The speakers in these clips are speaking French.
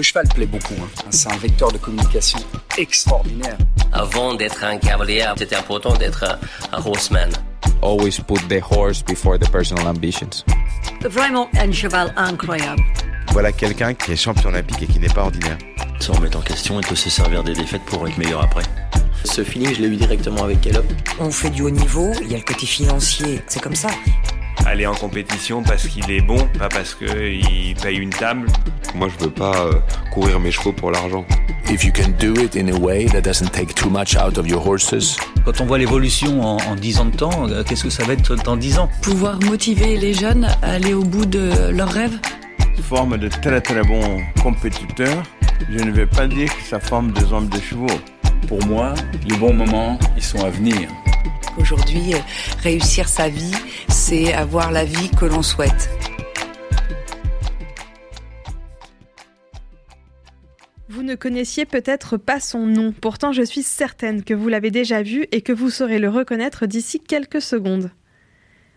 Le cheval plaît beaucoup. Hein. C'est un vecteur de communication extraordinaire. Avant d'être un cavalier, c'était important d'être un horseman. Always put the horse before the personal ambitions. Vraiment un cheval incroyable. Voilà quelqu'un qui est champion olympique et qui n'est pas ordinaire. Sans remettre en question et peut se servir des défaites pour être meilleur après. Ce feeling, je l'ai eu directement avec Caleb. On fait du haut niveau, il y a le côté financier, c'est comme ça. Aller en compétition parce qu'il est bon, pas parce qu'il paye une table. Moi, je veux pas euh, courir mes chevaux pour l'argent. If you can do it in a way that doesn't take too much out of your horses. Quand on voit l'évolution en, en 10 ans de temps, euh, qu'est-ce que ça va être dans 10 ans? Pouvoir motiver les jeunes à aller au bout de leurs rêves? Forme de très très bons compétiteurs. Je ne vais pas dire que ça forme des hommes de chevaux. Pour moi, les bons moments, ils sont à venir. Aujourd'hui, réussir sa vie, c'est avoir la vie que l'on souhaite. Vous ne connaissiez peut-être pas son nom, pourtant je suis certaine que vous l'avez déjà vu et que vous saurez le reconnaître d'ici quelques secondes.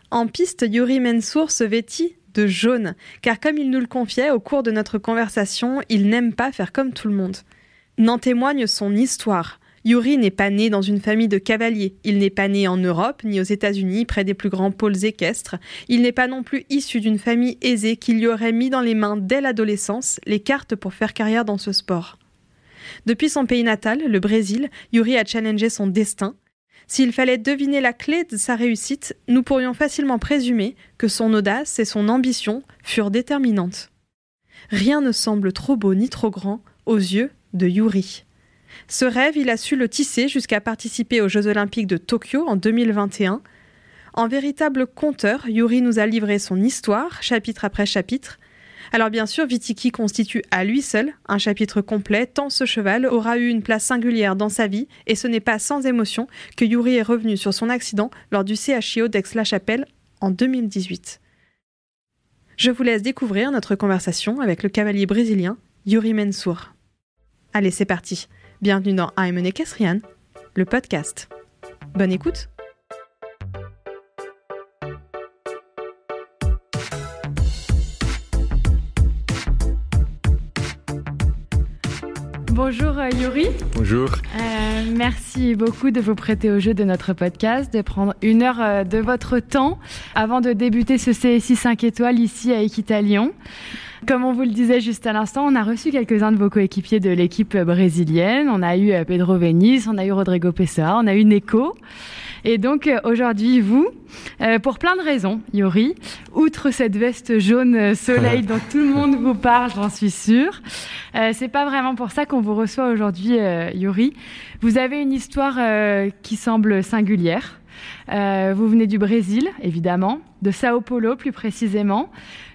En piste, Yuri Mansour se vêtit de jaune, car comme il nous le confiait au cours de notre conversation, il n'aime pas faire comme tout le monde. N'en témoigne son histoire. Yuri n'est pas né dans une famille de cavaliers, il n'est pas né en Europe ni aux États-Unis près des plus grands pôles équestres, il n'est pas non plus issu d'une famille aisée qui lui aurait mis dans les mains dès l'adolescence les cartes pour faire carrière dans ce sport. Depuis son pays natal, le Brésil, Yuri a challengé son destin. S'il fallait deviner la clé de sa réussite, nous pourrions facilement présumer que son audace et son ambition furent déterminantes. Rien ne semble trop beau ni trop grand aux yeux de Yuri. Ce rêve, il a su le tisser jusqu'à participer aux Jeux olympiques de Tokyo en 2021. En véritable conteur, Yuri nous a livré son histoire, chapitre après chapitre. Alors bien sûr, Vitiki constitue à lui seul un chapitre complet, tant ce cheval aura eu une place singulière dans sa vie, et ce n'est pas sans émotion que Yuri est revenu sur son accident lors du CHIO d'Aix-la-Chapelle en 2018. Je vous laisse découvrir notre conversation avec le cavalier brésilien Yuri Mansour. Allez, c'est parti. Bienvenue dans I'm an Equestrian, le podcast. Bonne écoute Bonjour euh, Yuri. Bonjour. Euh, merci beaucoup de vous prêter au jeu de notre podcast, de prendre une heure euh, de votre temps avant de débuter ce CSI 5 étoiles ici à Equita Lyon. Comme on vous le disait juste à l'instant, on a reçu quelques-uns de vos coéquipiers de l'équipe brésilienne. On a eu Pedro Venice, on a eu Rodrigo Pessa, on a eu Neko. Et donc aujourd'hui, vous, euh, pour plein de raisons, Yori, outre cette veste jaune soleil dont tout le monde vous parle, j'en suis sûre, euh, c'est pas vraiment pour ça qu'on vous reçoit aujourd'hui, euh, Yori. Vous avez une histoire euh, qui semble singulière. Euh, vous venez du Brésil, évidemment, de Sao Paulo plus précisément.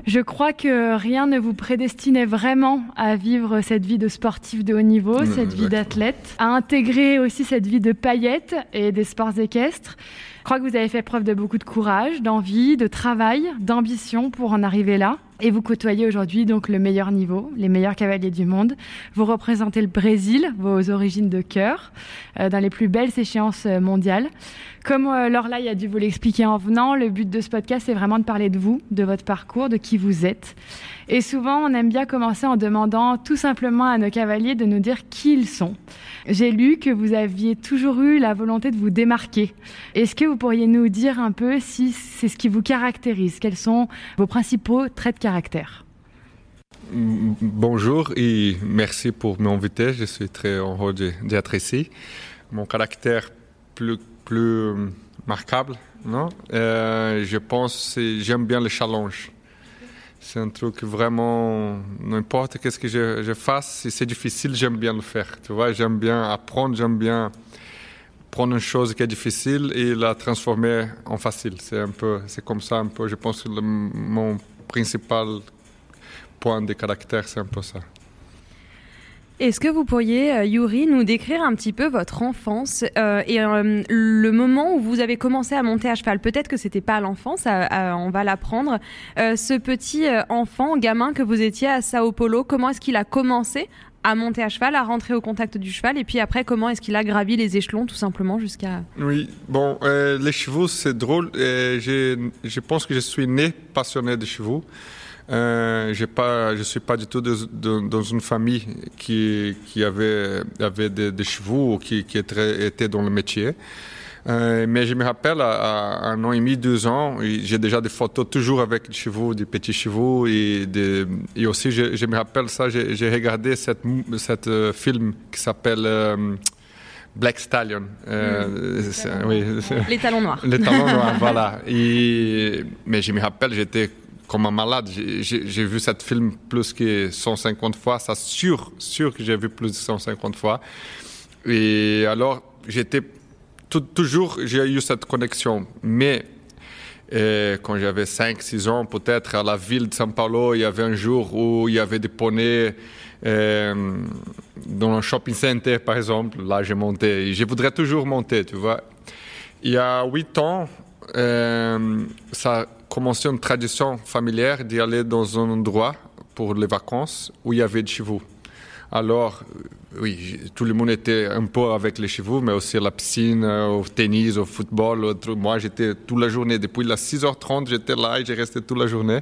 Je crois que rien ne vous prédestinait vraiment à vivre cette vie de sportif de haut niveau, Mmh, cette vie d'athlète, à intégrer aussi cette vie de paillettes et des sports équestres. Je crois que vous avez fait preuve de beaucoup de courage, d'envie, de travail, d'ambition pour en arriver là. Et vous côtoyez aujourd'hui donc le meilleur niveau, les meilleurs cavaliers du monde. Vous représentez le Brésil, vos origines de cœur, euh, dans les plus belles échéances mondiales. Comme euh, a dû vous l'expliquer en venant, le but de ce podcast, c'est vraiment de parler de vous, de votre parcours, de qui vous êtes. Et souvent, on aime bien commencer en demandant tout simplement à nos cavaliers de nous dire qui ils sont. J'ai lu que vous aviez toujours eu la volonté de vous démarquer. Est-ce que vous pourriez nous dire un peu si c'est ce qui vous caractérise? Quels sont vos principaux traits de caractère? Bonjour et merci pour m'inviter. Je suis très heureux d'être ici. Mon caractère plus, plus marquable, non? Euh, Je pense que j'aime bien le challenge. C'est un truc vraiment, n'importe qu'est-ce que je, je fasse, si c'est difficile, j'aime bien le faire. Tu vois, j'aime bien apprendre, j'aime bien prendre une chose qui est difficile et la transformer en facile. C'est un peu, c'est comme ça un peu. Je pense que mon principal point de caractère, c'est un peu ça. Est-ce que vous pourriez, euh, Yuri, nous décrire un petit peu votre enfance euh, et euh, le moment où vous avez commencé à monter à cheval? Peut-être que c'était pas à l'enfance, on va l'apprendre. Ce petit enfant, gamin que vous étiez à Sao Paulo, comment est-ce qu'il a commencé à monter à cheval, à rentrer au contact du cheval? Et puis après, comment est-ce qu'il a gravi les échelons, tout simplement, jusqu'à... Oui, bon, les chevaux, c'est drôle. Je, je pense que je suis né passionné de chevaux. Euh, pas, je suis pas du tout de, de, dans une famille qui, qui avait, avait des, des chevaux ou qui, qui était, dans le métier. Euh, mais je me rappelle, à, à, un an et demi, deux ans, j'ai déjà des photos toujours avec des chevaux, des petits chevaux. Et, des, et aussi, je, je, me rappelle ça, j'ai regardé cette, cette euh, film qui s'appelle euh, Black Stallion. Mmh. oui. Les talons noirs. Les talons noirs, voilà. Et, mais je me rappelle, j'étais comme un malade. J'ai vu cette film plus que 150 fois. Ça, sûr, sûr que j'ai vu plus de 150 fois. Et alors, j'étais toujours, j'ai eu cette connexion. Mais euh, quand j'avais 5-6 ans, peut-être à la ville de São Paulo, il y avait un jour où il y avait des poneys euh, dans un shopping center, par exemple. Là, j'ai monté. Je voudrais toujours monter, tu vois. Il y a 8 ans, euh, ça commencé une tradition familière d'y aller dans un endroit pour les vacances où il y avait des chevaux? Alors, oui, tout le monde était un peu avec les chevaux, mais aussi à la piscine, au tennis, au football. Moi, j'étais toute la journée. Depuis la 6h30, j'étais là et j'ai resté toute la journée.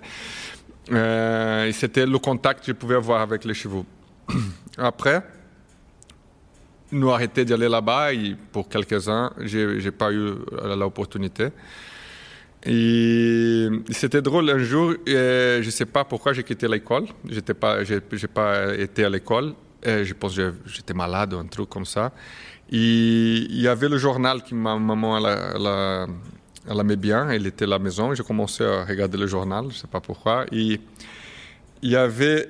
Euh, et c'était le contact que je pouvais avoir avec les chevaux. Après, nous arrêté d'y aller là-bas et pour quelques-uns, je n'ai pas eu l'opportunité. Et c'était drôle un jour, je ne sais pas pourquoi j'ai quitté l'école. Je n'ai pas, pas été à l'école. Je pense que j'étais malade ou un truc comme ça. Et il y avait le journal que ma maman elle, elle, aimait bien. Elle était à la maison. J'ai commencé à regarder le journal, je ne sais pas pourquoi. Et il y avait,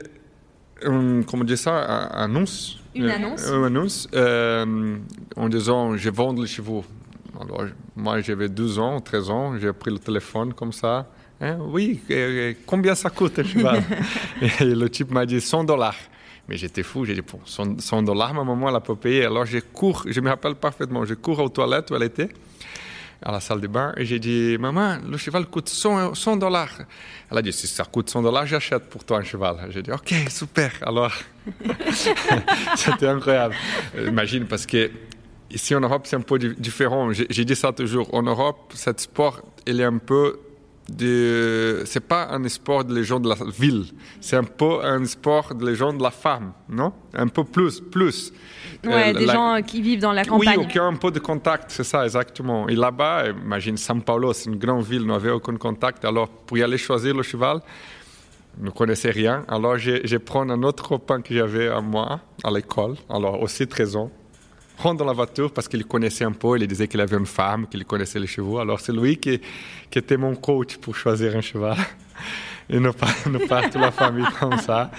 un, comment dire ça, un annonce. Une annonce. Une annonce euh, en disant Je vends les chevaux. Alors, moi, j'avais 12 ans, 13 ans, j'ai pris le téléphone comme ça. Hein, oui, combien ça coûte un cheval Et le type m'a dit 100 dollars. Mais j'étais fou, j'ai dit, bon, 100 dollars, ma maman l'a pas payé. Alors, je cours, je me rappelle parfaitement, je cours aux toilettes où elle était, à la salle de bain, et j'ai dit, maman, le cheval coûte 100 dollars. Elle a dit, si ça coûte 100 dollars, j'achète pour toi un cheval. J'ai dit, ok, super. Alors, c'était incroyable. Imagine, parce que Ici en Europe, c'est un peu différent. J'ai dit ça toujours. En Europe, cet sport, il est un peu de... c'est pas un sport de les gens de la ville, c'est un peu un sport de les gens de la femme, non? Un peu plus, plus. Ouais, euh, des la... gens qui vivent dans la campagne. Oui, qui ont un peu de contact, c'est ça, exactement. Et là-bas, imagine São Paulo, c'est une grande ville, n'avait aucun contact. Alors, pour y aller choisir le cheval, ne connaissais rien. Alors, j'ai pris un autre copain que j'avais à moi, à l'école, alors aussi 13 ans rentre dans la voiture parce qu'il connaissait un peu, il disait qu'il avait une femme, qu'il connaissait les chevaux. Alors c'est lui qui, qui, était mon coach pour choisir un cheval. Et nous, nous part toute la famille comme ça.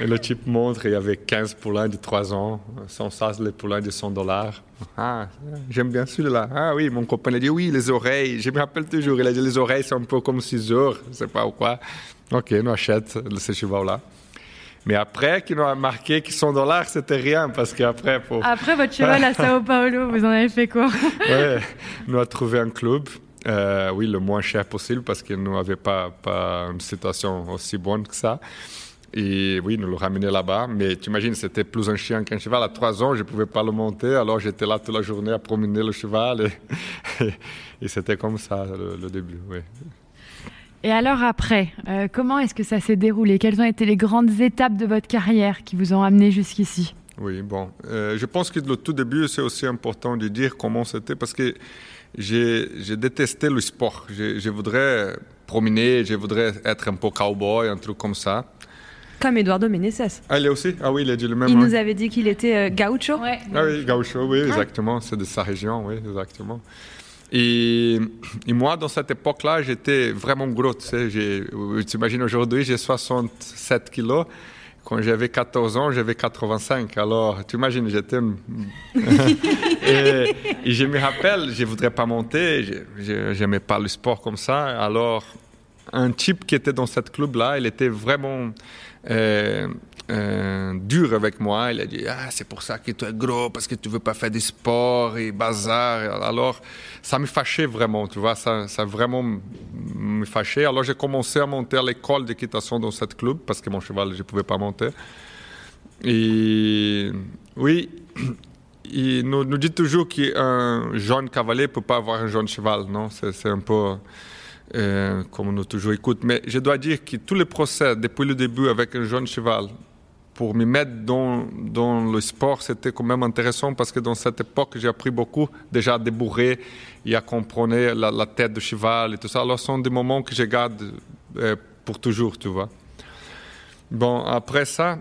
Et le type montre, il y avait 15 poulains de 3 ans, sans ça, les poulains de 100 dollars. Ah, j'aime bien celui-là. Ah oui, mon copain a dit oui, les oreilles. Je me rappelle toujours, il a dit les oreilles, c'est un peu comme 6 heures, je sais pas quoi. Ok, nous achète ce cheval-là. Mais après, qui nous a marqué qu'ils sont dollars, c'était rien parce qu'après. Pour... Après votre cheval à Sao Paulo, vous en avez fait quoi? Oui, nous avons trouvé un club. Euh, oui, le moins cher possible parce qu'il nous avait pas, pas une situation aussi bonne que ça. Et oui, nous le ramené là-bas. Mais tu imagines, c'était plus un chien qu'un cheval. À trois ans, je ne pouvais pas le monter. Alors j'étais là toute la journée à promener le cheval. Et, et c'était comme ça le, le début. Oui. Et alors après, euh, comment est-ce que ça s'est déroulé? Quelles ont été les grandes étapes de votre carrière qui vous ont amené jusqu'ici? Oui, bon, euh, je pense que le tout début, c'est aussi important de dire comment c'était parce que j'ai détesté le sport. Je, je, voudrais promener, je voudrais être un peu cowboy, un truc comme ça. Comme Eduardo Meneses. Ah, il est aussi? Ah oui, il a dit le même. Il nous avait dit qu'il était euh, gaucho. Ouais. Ah oui, gaucho, oui, ah. exactement. C'est de sa région, oui, exactement. Et, moi, dans cette époque-là, j'étais vraiment gros. Tu sais, tu imagines aujourd'hui, j'ai 67 kilos. Quand j'avais 14 ans, j'avais 85. Alors, tu imagines, j'étais. et, et, je me rappelle, je ne voudrais pas monter, je n'aimais pas le sport comme ça. Alors, un type qui était dans cette club-là, il était vraiment. Euh, euh, dur avec moi. Il a dit ah, c'est pour ça que tu es gros, parce que tu veux pas faire du sport et bazar. Alors, ça me fâchait vraiment, tu vois, ça, ça vraiment me fâchait. Alors, j'ai commencé à monter à l'école d'équitation dans cette club, parce que mon cheval, je pouvais pas monter. Et oui, il nous, dit toujours qu'un jeune cavalier peut pas avoir un jeune cheval, non? C'est un peu euh, comme nous toujours écoute. Mais je dois dire que tous les procès, depuis le début avec un jeune cheval, pour me mettre dans, dans le sport, c'était quand même intéressant parce que dans cette époque, j'ai appris beaucoup déjà à débourrer et à comprendre la, tête du cheval et tout ça. Alors, ce sont des moments que je garde euh, pour toujours, tu vois. Bon, après ça,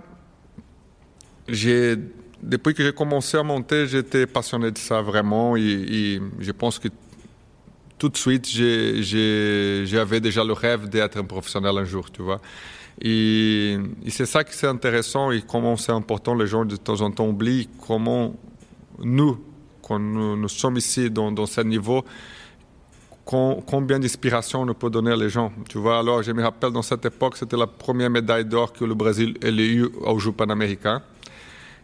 j'ai depuis que j'ai commencé à monter, j'étais passionné de ça vraiment et, et, je pense que tout de suite, j'avais déjà le rêve d'être un professionnel un jour, tu vois. Et, et c'est ça qui c'est intéressant et comment c'est important, les gens de temps en temps oublient comment nous, quand nous, nous sommes ici dans, dans ce niveau, combien d'inspiration on peut donner à les gens. Tu vois, alors je me rappelle dans cette époque, c'était la première médaille d'or que le Brésil ait eu aux Jeux panaméricains.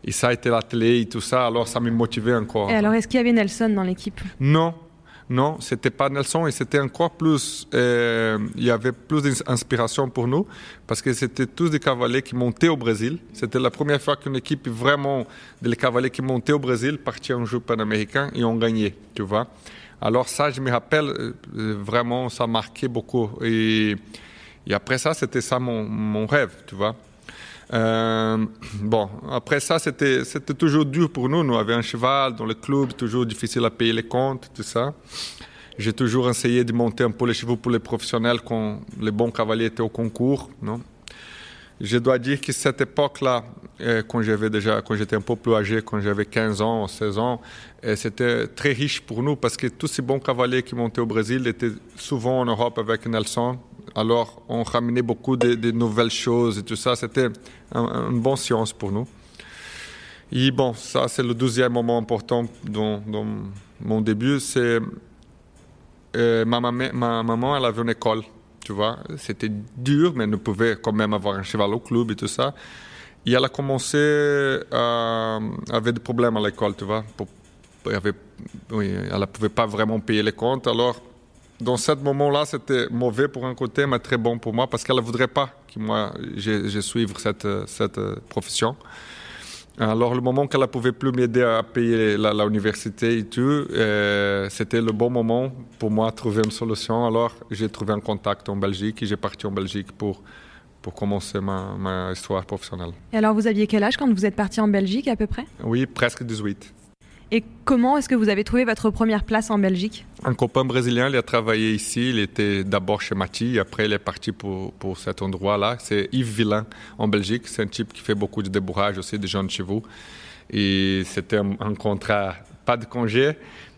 Et ça a été la télé et tout ça, alors ça m'a motivé encore. Et alors, est-ce qu'il y avait Nelson dans l'équipe? Non, non, c'était pas Nelson et c'était encore plus. Euh, il y avait plus d'inspiration pour nous parce que c'était tous des cavaliers qui montaient au Brésil. C'était la première fois qu'une équipe vraiment de cavaliers qui montaient au Brésil partait en jeu panaméricain et ont gagné, tu vois. Alors ça, je me rappelle euh, vraiment, ça marquait beaucoup. Et, et après ça, c'était ça mon, mon rêve, tu vois. Euh, bon, après ça, c'était, c'était toujours dur pour nous. Nous avions un cheval dans le club, toujours difficile à payer les comptes, tout ça. J'ai toujours essayé de monter un peu les chevaux pour les professionnels quand les bons cavaliers étaient au concours. Non? Je dois dire que cette époque-là, euh, quand j'avais déjà, quand j'étais un peu plus âgé, quand j'avais 15 ans, 16 ans, euh, c'était très riche pour nous parce que tous ces bons cavaliers qui montaient au Brésil étaient souvent en Europe avec Nelson, alors, on ramenait beaucoup de, nouvelles choses et tout ça. C'était une bonne science pour nous. Et bon, ça, c'est le deuxième moment important dans, mon début. C'est euh, ma, ma, maman, elle avait une école, tu vois. C'était dur, mais elle pouvait quand même avoir un cheval au club et tout ça. Et elle a commencé à avoir des problèmes à l'école, tu vois. elle ne pouvait pas vraiment payer les comptes. Alors, dans ce moment-là, c'était mauvais pour un côté, mais très bon pour moi parce qu'elle ne voudrait pas que moi, je, je suive cette, cette profession. Alors, le moment qu'elle ne pouvait plus m'aider à payer l'université et tout, euh, c'était le bon moment pour moi de trouver une solution. Alors, j'ai trouvé un contact en Belgique et j'ai parti en Belgique pour, pour commencer ma, ma histoire professionnelle. Et alors, vous aviez quel âge quand vous êtes parti en Belgique à peu près? Oui, presque 18. Et comment est-ce que vous avez trouvé votre première place en Belgique Un copain brésilien, il a travaillé ici. Il était d'abord chez Mati, après il est parti pour, pour cet endroit-là. C'est Yves Villain en Belgique. C'est un type qui fait beaucoup de débourrage aussi des jeunes chevaux. Et c'était un, contrat, pas de congé,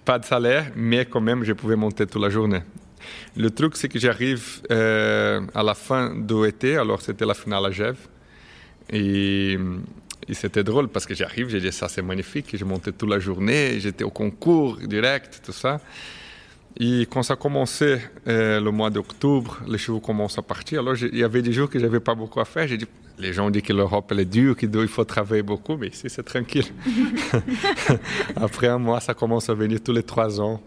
pas de salaire, mais quand même, je pouvais monter toute la journée. Le truc, c'est que j'arrive euh, à la fin de l'été, alors c'était la finale à Gève. Et et c'était drôle parce que j'arrive, j'ai dit ça c'est magnifique, j'ai monté toute la journée, j'étais au concours direct, tout ça. Et quand ça a commencé euh, le mois d'octobre, les chevaux commencent à partir. Alors il y avait des jours que j'avais pas beaucoup à faire. J'ai dit, les gens disent que l'Europe elle est dure, qu'il faut travailler beaucoup, mais ici c'est tranquille. Après un mois, ça commence à venir tous les trois ans,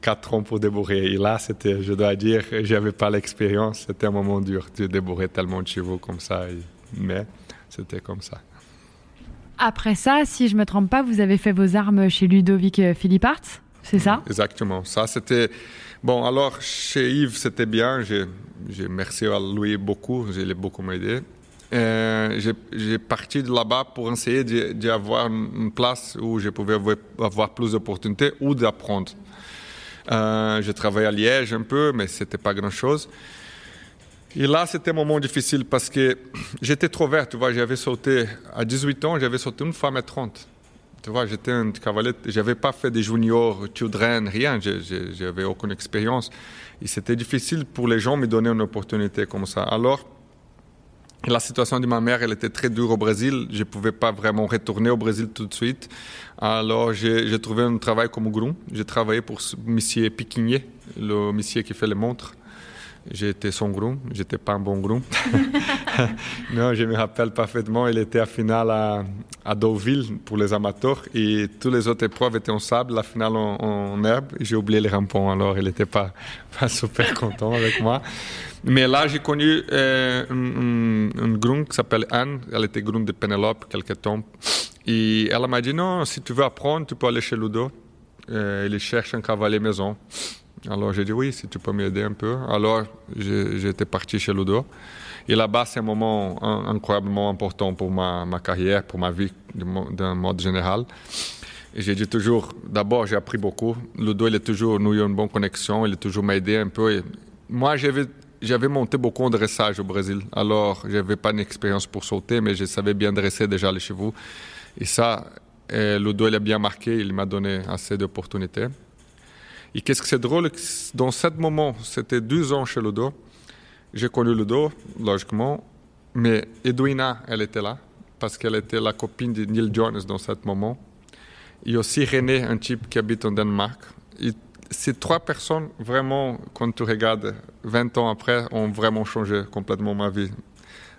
quatre ans pour débourrer. Et là, c'était, je dois dire, j'avais pas l'expérience. C'était un moment dur de débourrer tellement de chevaux comme ça. mais c'était comme ça. Après ça, si je me trompe pas, vous avez fait vos armes chez Ludovic euh, Philippart, c'est ça? Exactement. Ça, c'était. Bon, alors, chez Yves, c'était bien. J'ai, merci à lui beaucoup. J'ai beaucoup aidé. Euh, j'ai, parti de là-bas pour essayer d'avoir une place où je pouvais avoir plus d'opportunités ou d'apprendre. Euh, j'ai travaillé à Liège un peu, mais c'était pas grand-chose. Et là, c'était un moment difficile parce que j'étais trop vert, tu vois. J'avais sauté, à 18 ans, j'avais sauté une femme à 30. Tu vois, j'étais un cavalier, j'avais pas fait des juniors, children, rien, j'avais aucune expérience. Et c'était difficile pour les gens de me donner une opportunité comme ça. Alors, la situation de ma mère, elle était très dure au Brésil. Je ne pouvais pas vraiment retourner au Brésil tout de suite. Alors, j'ai trouvé un travail comme groom. J'ai travaillé pour Monsieur Piquinier, le monsieur qui fait les montres. J'étais son groom, j'étais pas un bon groom. non, je me rappelle parfaitement, il était à finale à, à, Deauville pour les amateurs et toutes les autres épreuves étaient en sable, la finale en, herbe. J'ai oublié les rampons, alors il n'était pas, super content avec moi. Mais là, j'ai connu euh, un, groom qui s'appelle Anne, elle était groom de Penelope quelque temps. Et elle m'a dit non, si tu veux apprendre, tu peux aller chez Ludo. Euh, il cherche un cavalier maison. Alors j'ai dit oui, si tu peux m'aider un peu. Alors j'étais parti chez Ludo. Et là-bas, c'est un moment incroyablement important pour ma, carrière, pour ma vie d'un mode général. J'ai dit toujours, d'abord, j'ai appris beaucoup. Ludo, il est toujours, nous, il a une bonne connexion, il a toujours m'aidé un peu. Moi, j'avais, monté beaucoup en dressage au Brésil. Alors, je n'avais pas d'expérience pour sauter, mais je savais bien dresser déjà les chevaux. Et ça, et Ludo, il a bien marqué, il m'a donné assez d'opportunités. Et qu'est-ce que c'est drôle, dans ce moment, c'était deux ans chez Ludo, j'ai connu Ludo, logiquement, mais Edwina, elle était là, parce qu'elle était la copine de Neil Jones dans ce moment. Et aussi René, un type qui habite en Danemark. Et ces trois personnes, vraiment, quand tu regardes 20 ans après, ont vraiment changé complètement ma vie.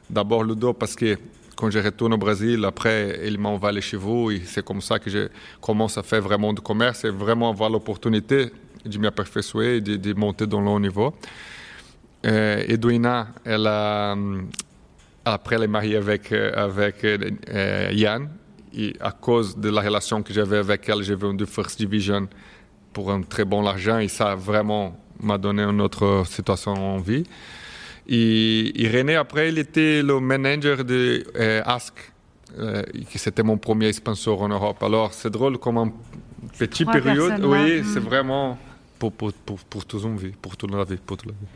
D'abord Ludo, parce que quand je retourne au Brésil, après, il m'a envoyé chez vous et c'est comme ça que je commence à faire vraiment du commerce et vraiment avoir l'opportunité de me perfectionner et de, monter dans le haut niveau. Euh, Edwina, elle euh, après, elle est mariée avec, euh, avec euh, Yann. Et à cause de la relation que j'avais avec elle, j'ai vendu First Division pour un très bon argent et ça vraiment m'a donné une autre situation en vie. Et, et, René, après, il était le manager de euh, Ask, euh, qui c'était mon premier sponsor en Europe. Alors, c'est drôle comme un petit période. Oui, mm. c'est vraiment pour, pour, pour, pour toute une vie, pour toute la vie, pour toute la vie.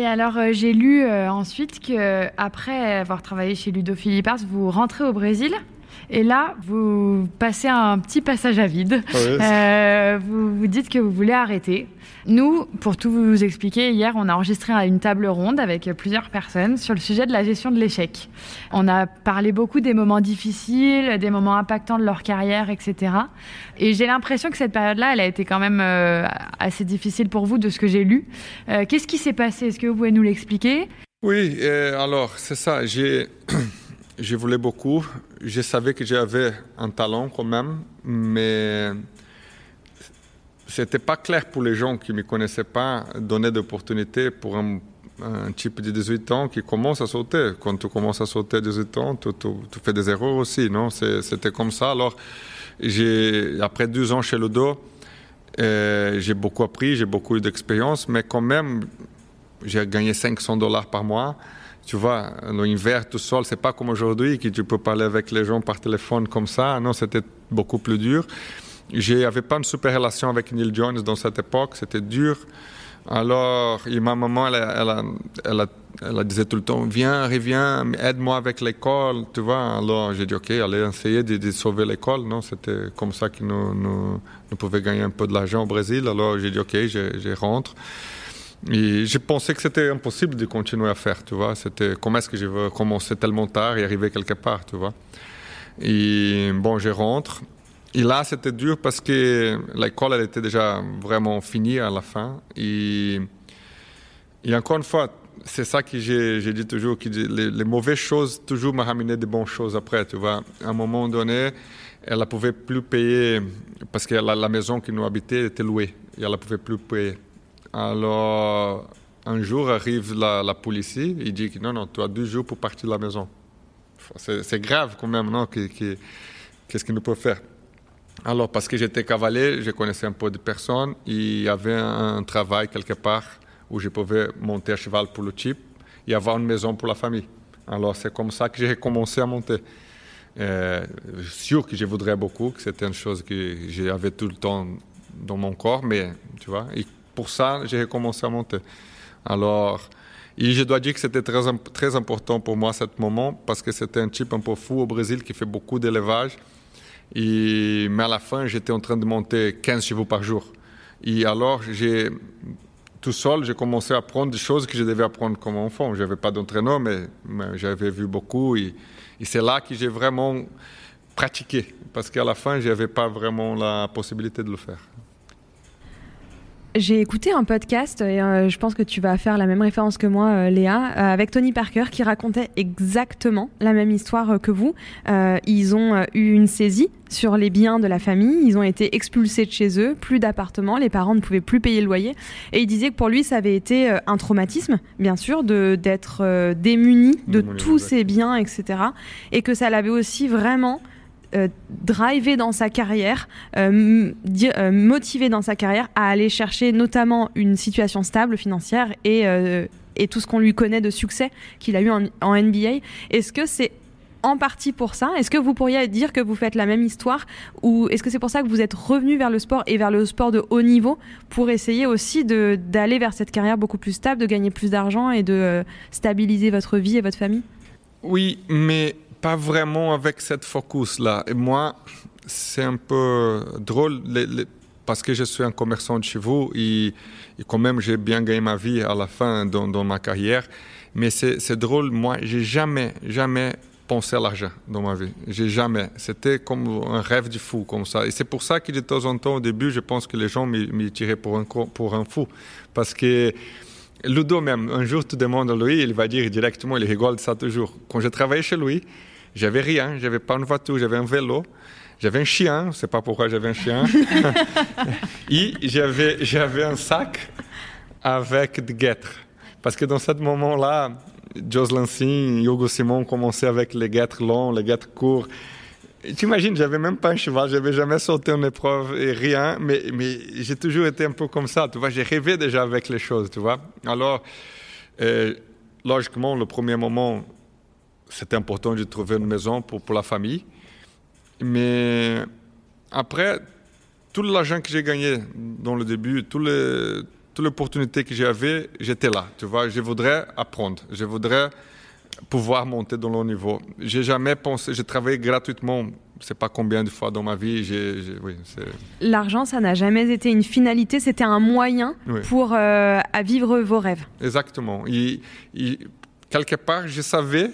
Et alors, euh, j'ai lu euh, ensuite que après avoir travaillé chez Ludo Philippars, vous rentrez au Brésil? Et là, vous passez un petit passage à vide. Ah euh, vous vous dites que vous voulez arrêter. Nous, pour tout vous expliquer, hier, on a enregistré une table ronde avec plusieurs personnes sur le sujet de la gestion de l'échec. On a parlé beaucoup des moments difficiles, des moments impactants de leur carrière, etc. Et j'ai l'impression que cette période-là, elle a été quand même euh, assez difficile pour vous, de ce que j'ai lu. Euh, Qu'est-ce qui s'est passé? Est-ce que vous pouvez nous l'expliquer? Oui, alors, c'est ça. J'ai. Je voulais beaucoup. Je savais que j'avais un talent quand même, mais c'était pas clair pour les gens qui me connaissaient pas donner d'opportunités pour un, type de 18 ans qui commence à sauter. Quand tu commences à sauter à 18 ans, tu, fais des erreurs aussi, non? C'était comme ça. Alors, après deux ans chez Ludo, euh, j'ai beaucoup appris, j'ai beaucoup eu d'expérience, mais quand même, j'ai gagné 500 dollars par mois tu vois, l'hiver tout seul, c'est pas comme aujourd'hui que tu peux parler avec les gens par téléphone comme ça. Non, c'était beaucoup plus dur. Je n'avais pas une super relation avec Neil Jones dans cette époque, c'était dur. Alors, ma maman, elle, elle, elle, disait tout le temps, viens, reviens, aide-moi avec l'école, tu vois. Alors, j'ai dit, OK, allez essayer de, sauver l'école. Non, c'était comme ça que nous, nous, pouvions gagner un peu de l'argent au Brésil. Alors, j'ai dit, OK, je rentre. Et je pensais que c'était impossible de continuer à faire, tu vois. C'était comment est-ce que je veux commencer tellement tard et arriver quelque part, tu vois. Et bon, je rentre. Et là, c'était dur parce que l'école, elle était déjà vraiment finie à la fin. Et, et encore une fois, c'est ça que j'ai dit toujours, que les, mauvaises choses toujours m'ont ramené de bonnes choses après, tu vois. À un moment donné, elle ne pouvait plus payer parce que la, la maison qui nous habitait était louée et elle ne pouvait plus payer. Alors, un jour arrive la, police, il dit que non, non, tu as deux jours pour partir de la maison. C'est grave quand même, non Qu'est-ce qu'il nous peut faire? Alors, parce que j'étais cavalier, je connaissais un peu de personnes, il y avait un travail quelque part où je pouvais monter à cheval pour le type et avoir une maison pour la famille. Alors, c'est comme ça que j'ai commencé à monter. Euh, sûr que je voudrais beaucoup, que c'était une chose que j'avais tout le temps dans mon corps, mais tu vois, et pour ça, j'ai commencé à monter. Alors, et je dois dire que c'était très, très important pour moi à ce moment parce que c'était un type un peu fou au Brésil qui fait beaucoup d'élevage. Mais à la fin, j'étais en train de monter 15 chevaux par jour. Et alors, tout seul, j'ai commencé à apprendre des choses que je devais apprendre comme enfant. Je n'avais pas d'entraîneur, mais, mais j'avais vu beaucoup. Et, et c'est là que j'ai vraiment pratiqué. Parce qu'à la fin, je n'avais pas vraiment la possibilité de le faire. J'ai écouté un podcast, et euh, je pense que tu vas faire la même référence que moi, euh, Léa, euh, avec Tony Parker, qui racontait exactement la même histoire que vous. ils ont eu une saisie sur les biens de la famille, ils ont été expulsés de chez eux, plus d'appartements, les parents ne pouvaient plus payer le loyer. Et il disait que pour lui, ça avait été un traumatisme, bien sûr, d'être démuni de tous ses biens, etc. Et que ça l'avait aussi vraiment euh, drivé dans sa carrière, euh, euh, motivé dans sa carrière à aller chercher notamment une situation stable financière et, et tout ce qu'on lui connaît de succès qu'il a eu en, en NBA. Est-ce que c'est en partie pour ça? Est-ce que vous pourriez dire que vous faites la même histoire ou est-ce que c'est pour ça que vous êtes revenu vers le sport et vers le sport de haut niveau pour essayer aussi d'aller vers cette carrière beaucoup plus stable, de gagner plus d'argent et de euh, stabiliser votre vie et votre famille? Oui, mais pas vraiment avec cette focus-là. Et moi, c'est un peu drôle parce que je suis un commerçant de chez vous et, quand même j'ai bien gagné ma vie à la fin dans, ma carrière. Mais c'est drôle, moi, j'ai jamais, jamais pensé à l'argent dans ma vie. J'ai jamais. C'était comme un rêve du fou, comme ça. Et c'est pour ça que de temps en temps, au début, je pense que les gens m'y tiraient pour un, pour un fou. Parce que Ludo même, un jour, tu demandes à lui, il va dire directement, il rigole de ça toujours. Quand je travaillais chez lui, j'avais rien, j'avais pas une voiture, j'avais un vélo. J'avais un chien, je sais pas pourquoi j'avais un chien. et j'avais, j'avais un sac avec des guêtres. Parce que dans ce moment-là, Jocelyn Singh, Hugo Simon commençaient avec les guêtres longs, les guêtres courts. Tu imagines, j'avais même pas un cheval, j'avais jamais sauté une épreuve et rien, mais, mais j'ai toujours été un peu comme ça, tu vois, j'ai rêvé déjà avec les choses, tu vois. Alors, euh, logiquement, le premier moment, c'était important de trouver une maison pour, pour la famille, mais après, tout l'argent que j'ai gagné dans le début, toute l'opportunité que j'avais, j'étais là. Tu vois, je voudrais apprendre. Je voudrais pouvoir monter dans le niveau. J'ai jamais pensé, j'ai travaillé gratuitement. Je sais pas combien de fois dans ma vie. oui, L'argent, ça n'a jamais été une finalité, c'était un moyen pour euh, à vivre vos rêves. Exactement. Et, quelque part, je savais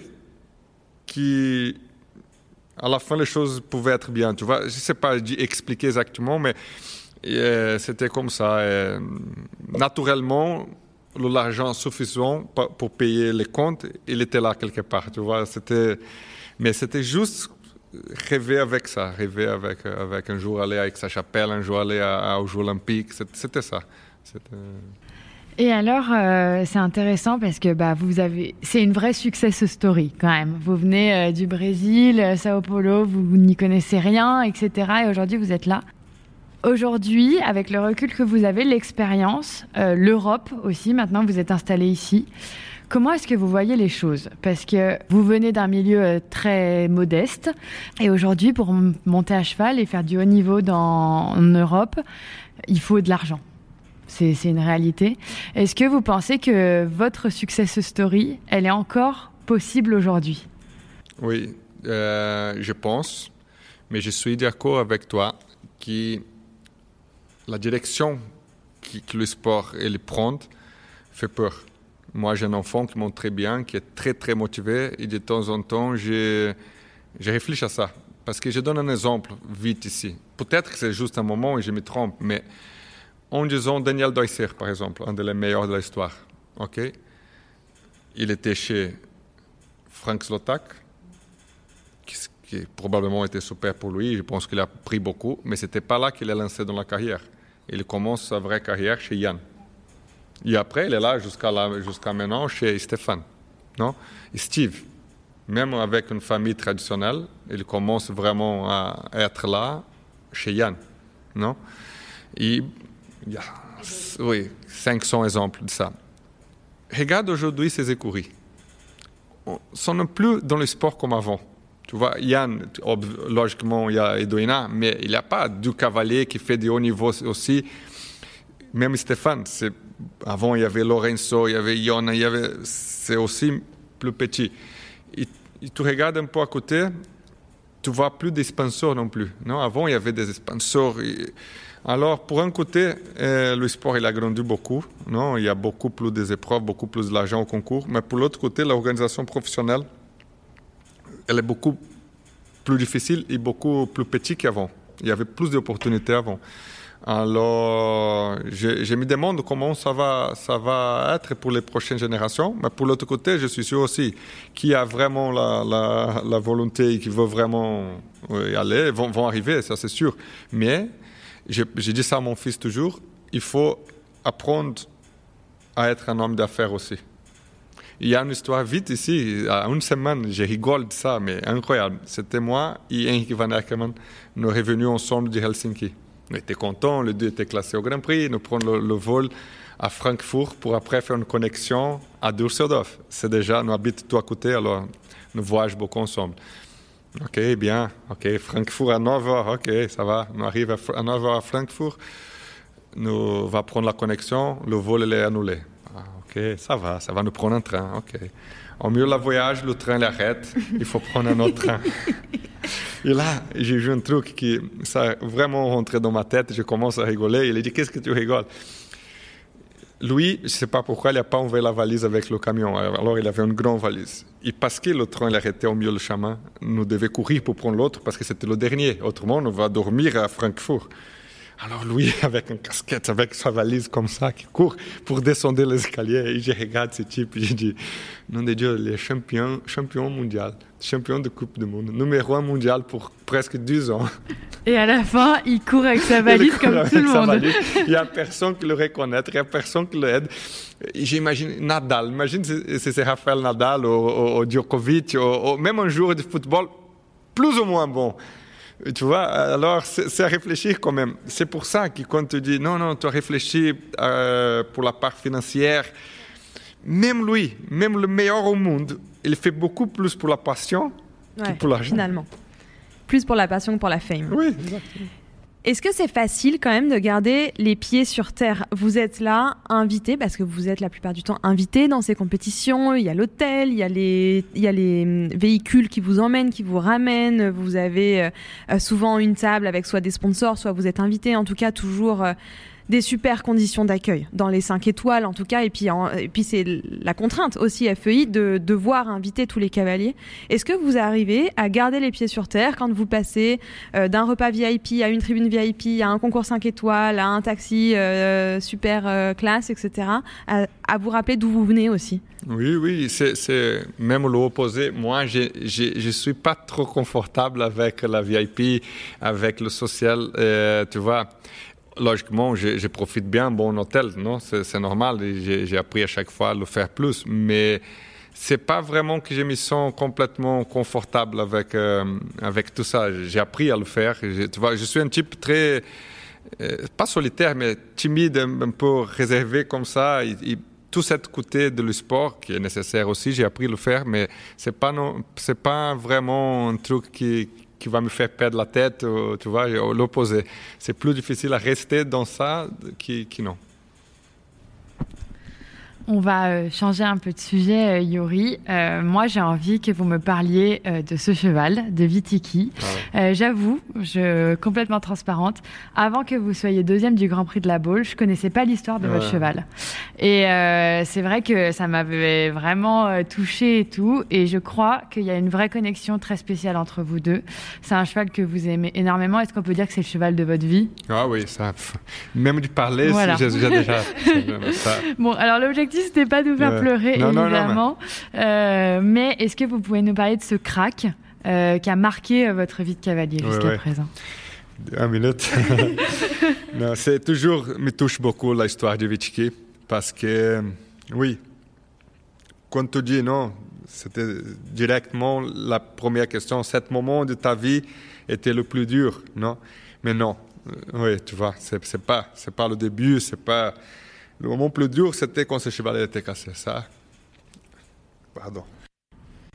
qu'à la fin, les choses pouvaient être bien. Tu vois, je sais pas expliquer exactement, mais euh, c'était comme ça. Euh, naturellement, l'argent suffisant pour payer les comptes, il était là quelque part, tu vois. C'était, mais c'était juste rêver avec ça, rêver avec, avec un jour aller avec sa chapelle, un jour aller aux Jeux Olympiques, c'était ça. Et alors, euh, c'est intéressant parce que bah, vous avez, c'est une vraie success story quand même. Vous venez du Brésil, Sao Paulo, vous, n'y connaissez rien, etc. Et aujourd'hui, vous êtes là. Aujourd'hui, avec le recul que vous avez, l'expérience, euh, l'Europe aussi, maintenant vous êtes installé ici, comment est-ce que vous voyez les choses? Parce que vous venez d'un milieu euh, très modeste et aujourd'hui, pour monter à cheval et faire du haut niveau dans, en Europe, il faut de l'argent. C'est une réalité. Est-ce que vous pensez que votre success story, elle est encore possible aujourd'hui? Oui, euh, je pense, mais je suis d'accord avec toi qui la direction que le sport le prend fait peur. Moi, j'ai un enfant qui monte très bien, qui est très, très motivé, et de temps en temps, je, je réfléchis à ça. Parce que je donne un exemple vite ici. Peut-être que c'est juste un moment et je me trompe, mais en disant Daniel Deusser, par exemple, un des meilleurs de l'histoire, il était chez Frank Zlotak, qui, probablement était super pour lui, je pense qu'il a pris beaucoup, mais ce n'était pas là qu'il est lancé dans la carrière. Il commence sa vraie carrière chez Yann. Et après, il est là jusqu'à maintenant chez Stéphane. Non? Steve, même avec une famille traditionnelle, il commence vraiment à être là chez Yann. Non? Et oui, 500 exemples de ça. Regarde aujourd'hui ces écuries. Ils sont plus dans le sport comme avant. Tu vois, Yann, logiquement, il y a Edoina, mais il n'y a pas du cavalier qui fait du haut niveau aussi. Même Stéphane, avant il y avait Lorenzo, il y avait Iona, il y avait, c'est aussi plus petit. Et, tu regardes un peu à côté, tu vois plus des non plus. Non, avant il y avait des sponsors. Alors pour un côté, euh, le sport il a grandi beaucoup. Non, il y a beaucoup plus d'épreuves, beaucoup plus d'argent au concours. Mais pour l'autre côté, l'organisation professionnelle elle est beaucoup plus difficile et beaucoup plus petite qu'avant. Il y avait plus d'opportunités avant. Alors, je, me demande comment ça va, ça va être pour les prochaines générations. Mais pour l'autre côté, je suis sûr aussi qui a vraiment la, volonté et qui veut vraiment y aller, vont, vont arriver, ça c'est sûr. Mais, j'ai dit ça à mon fils toujours, il faut apprendre à être un homme d'affaires aussi. Il y a une histoire vite ici, à une semaine, je rigole de ça, mais incroyable. C'était moi et Henrik Van Ackerman, nous revenus ensemble de Helsinki. On était contents, les deux étaient classés au Grand Prix, nous prenons le, le vol à Francfort pour après faire une connexion à Düsseldorf. C'est déjà, nous habitons tout à côté, alors nous voyageons beaucoup ensemble. Ok, bien, ok, Francfort à 9h, ok, ça va, nous arrivons à 9h à Francfort, nous va prendre la connexion, le vol est annulé. Ah, ok, ça va, ça va nous prendre un train, ok. Au milieu de la voyage, le train l'arrête, il faut prendre un autre train. Et là, j'ai vu un truc qui, ça vraiment rentré dans ma tête, je commence à rigoler, il a dit, qu'est-ce que tu rigoles? Lui, je ne sais pas pourquoi, il n'a pas envoyé la valise avec le camion. Alors, il avait une grande valise. Et parce que le train arrêté au milieu du chemin, nous devions courir pour prendre l'autre parce que c'était le dernier. Autrement, on va dormir à Francfort. Alors lui, avec une casquette, avec sa valise comme ça, qui court pour descendre les escaliers, et je regarde ce type, et je dis, nom de Dieu, il est champion, champion mondial, champion de Coupe du Monde, numéro un mondial pour presque 10 ans. Et à la fin, il court avec sa valise comme tout le monde. Valise. Il n'y a personne qui le reconnaît, il n'y a personne qui l'aide. J'imagine Nadal, imagine si c'est Rafael Nadal ou, ou, ou Djokovic, ou, ou même un joueur de football plus ou moins bon. Tu vois, alors c'est à réfléchir quand même. C'est pour ça que quand tu dis non, non, tu as réfléchi euh, pour la part financière, même lui, même le meilleur au monde, il fait beaucoup plus pour la passion ouais, que pour l'argent. Finalement. Plus pour la passion que pour la fame. Oui, exactement. Est-ce que c'est facile quand même de garder les pieds sur terre? Vous êtes là, invité, parce que vous êtes la plupart du temps invité dans ces compétitions. Il y a l'hôtel, il y a les, il y a les véhicules qui vous emmènent, qui vous ramènent. Vous avez euh, souvent une table avec soit des sponsors, soit vous êtes invité. En tout cas, toujours euh, des super conditions d'accueil dans les 5 étoiles en tout cas et puis, et puis c'est la contrainte aussi FEI de devoir inviter tous les cavaliers. Est-ce que vous arrivez à garder les pieds sur terre quand vous passez euh, d'un repas VIP à une tribune VIP, à un concours 5 étoiles, à un taxi euh, super euh, classe, etc. À, à vous rappeler d'où vous venez aussi? Oui, oui, c'est même l'opposé. Moi, je ne suis pas trop confortable avec la VIP, avec le social, tu vois logiquement, je, profite bien bon hôtel, non? C'est normal. J'ai appris à chaque fois à le faire plus, mais c'est pas vraiment que je me sens complètement confortable avec euh, avec tout ça. J'ai appris à le faire. Je, suis un type très euh, pas solitaire, mais timide, un, peu réservé comme ça. Et, tout cet côté de le sport qui est nécessaire aussi, j'ai appris à le faire, mais c'est pas c'est pas vraiment un truc qui qui va me faire perdre la tête, ou, tu vois, l'opposé. C'est plus difficile à rester dans ça qui, qui non. On va euh, changer un peu de sujet, euh, Yori. Euh, moi, j'ai envie que vous me parliez de ce cheval, de Vitiki. Ah ouais. J'avoue, je complètement transparente. Avant que vous soyez deuxième du Grand Prix de la Baule, je connaissais pas l'histoire de ouais. votre cheval. Et c'est vrai que ça m'avait vraiment touché et tout. Et je crois qu'il y a une vraie connexion très spéciale entre vous deux. C'est un cheval que vous aimez énormément. Est-ce qu'on peut dire que c'est le cheval de votre vie? Ah oui, ça. Même du parler, voilà. j'ai déjà. ça. Bon, alors l'objectif c'était pas de vous faire euh, pleurer, non, évidemment. Non, non, mais euh, mais est-ce que vous pouvez nous parler de ce crack euh, qui a marqué votre vie de cavalier jusqu'à ouais. présent? Un minute. non, c'est toujours, me touche beaucoup l'histoire de Vitiki parce que, oui, quand tu dis non, c'était directement la première question. Cet moment de ta vie était le plus dur, non? Mais non, oui, tu vois, c'est pas, c'est pas le début, c'est pas le moment plus dur, c'était quand ce cheval était cassé. Ça. Pardon.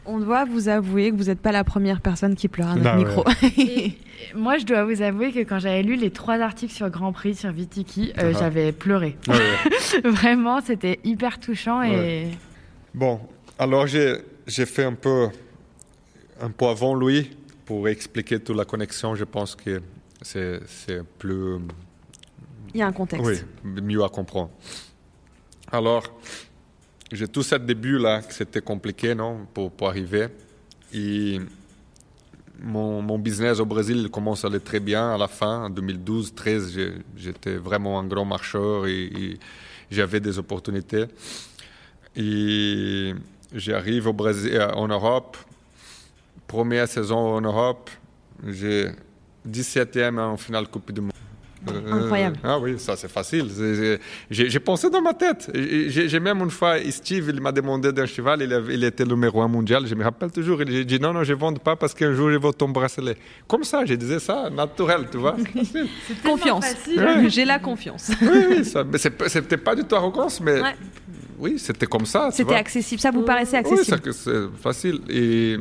On doit vous avouer que vous n'êtes pas la première personne qui pleure à notre non, micro. Ouais. moi, je dois vous avouer que quand j'avais lu les trois articles sur Grand Prix, sur Vitiki, euh, uh -huh. j'avais pleuré. Ouais, Vraiment, c'était hyper touchant. Et... Bon, alors j'ai fait un peu, un peu avant lui pour expliquer toute la connexion. Je pense que c'est plus il y a un contexte. Oui, mieux à comprendre. Alors, j'ai tout ce début-là, que c'était compliqué, non, pour, pour arriver. Et mon, mon, business au Brésil commence à aller très bien à la fin, en 2012-13, j'étais vraiment un grand marcheur et, j'avais des opportunités. Et j'arrive au Brésil, en Europe, première saison en Europe, j'ai 17e en finale Coupe du Monde. Incroyable. ah oui, ça c'est facile. J'ai pensé dans ma tête. J'ai même une fois, Steve, il m'a demandé d'un cheval, il, il, était numéro un mondial, je me rappelle toujours, il a dit non, non, je ne vends pas parce qu'un jour je veux ton bracelet. Comme ça, je disais ça, naturel, tu vois. confiance. J'ai la confiance. oui, oui, ça, mais c'était pas du tout arrogance, mais oui, c'était comme ça. C'était accessible, ça vous paraissait accessible Oui, c'est facile. Et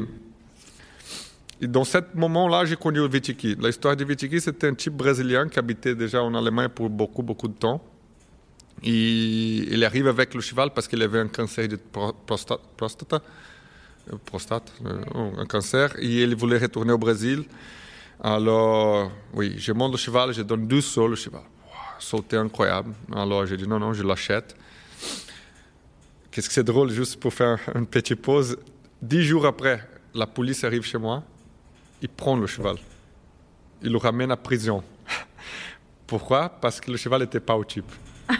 et dans ce moment-là, j'ai connu Vitiki. L'histoire de Vitiki, c'était un type brésilien qui habitait déjà en Allemagne pour beaucoup, beaucoup de temps. Et il arrive avec le cheval parce qu'il avait un cancer de prostate, prostate, euh, euh, oh, un cancer, et il voulait retourner au Brésil. Alors, oui, je monte le cheval, je donne deux sauts le cheval. sauter incroyable. Alors, j'ai dit non, non, je l'achète. Qu'est-ce que c'est drôle, juste pour faire une petite pause. Dix jours après, la police arrive chez moi il prend le cheval. Il le ramène à prison. Pourquoi? Parce que le cheval n'était pas au type.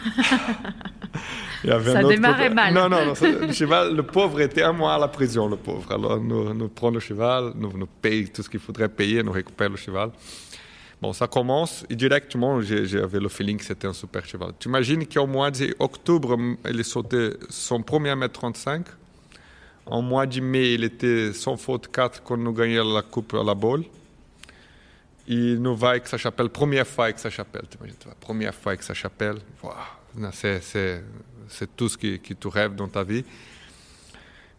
ça démarrait mal. Non, non, non le cheval, le pauvre était un mois à la prison, le pauvre. Alors, nous, nous prenons le cheval, nous, nous payons tout ce qu'il faudrait payer, nous récupérons le cheval. Bon, ça commence et directement, j'avais le feeling que c'était un super cheval. Tu imagines qu'au mois d'octobre, il est sauté son premier mètre 35 en mois de mai, il était sans faute 4 quand nous gagnions la coupe à la bolle. Et nous va avec sa chapelle, première fois avec sa chapelle. Première fois avec sa chapelle. C'est tout ce qui, qui tu rêves dans ta vie.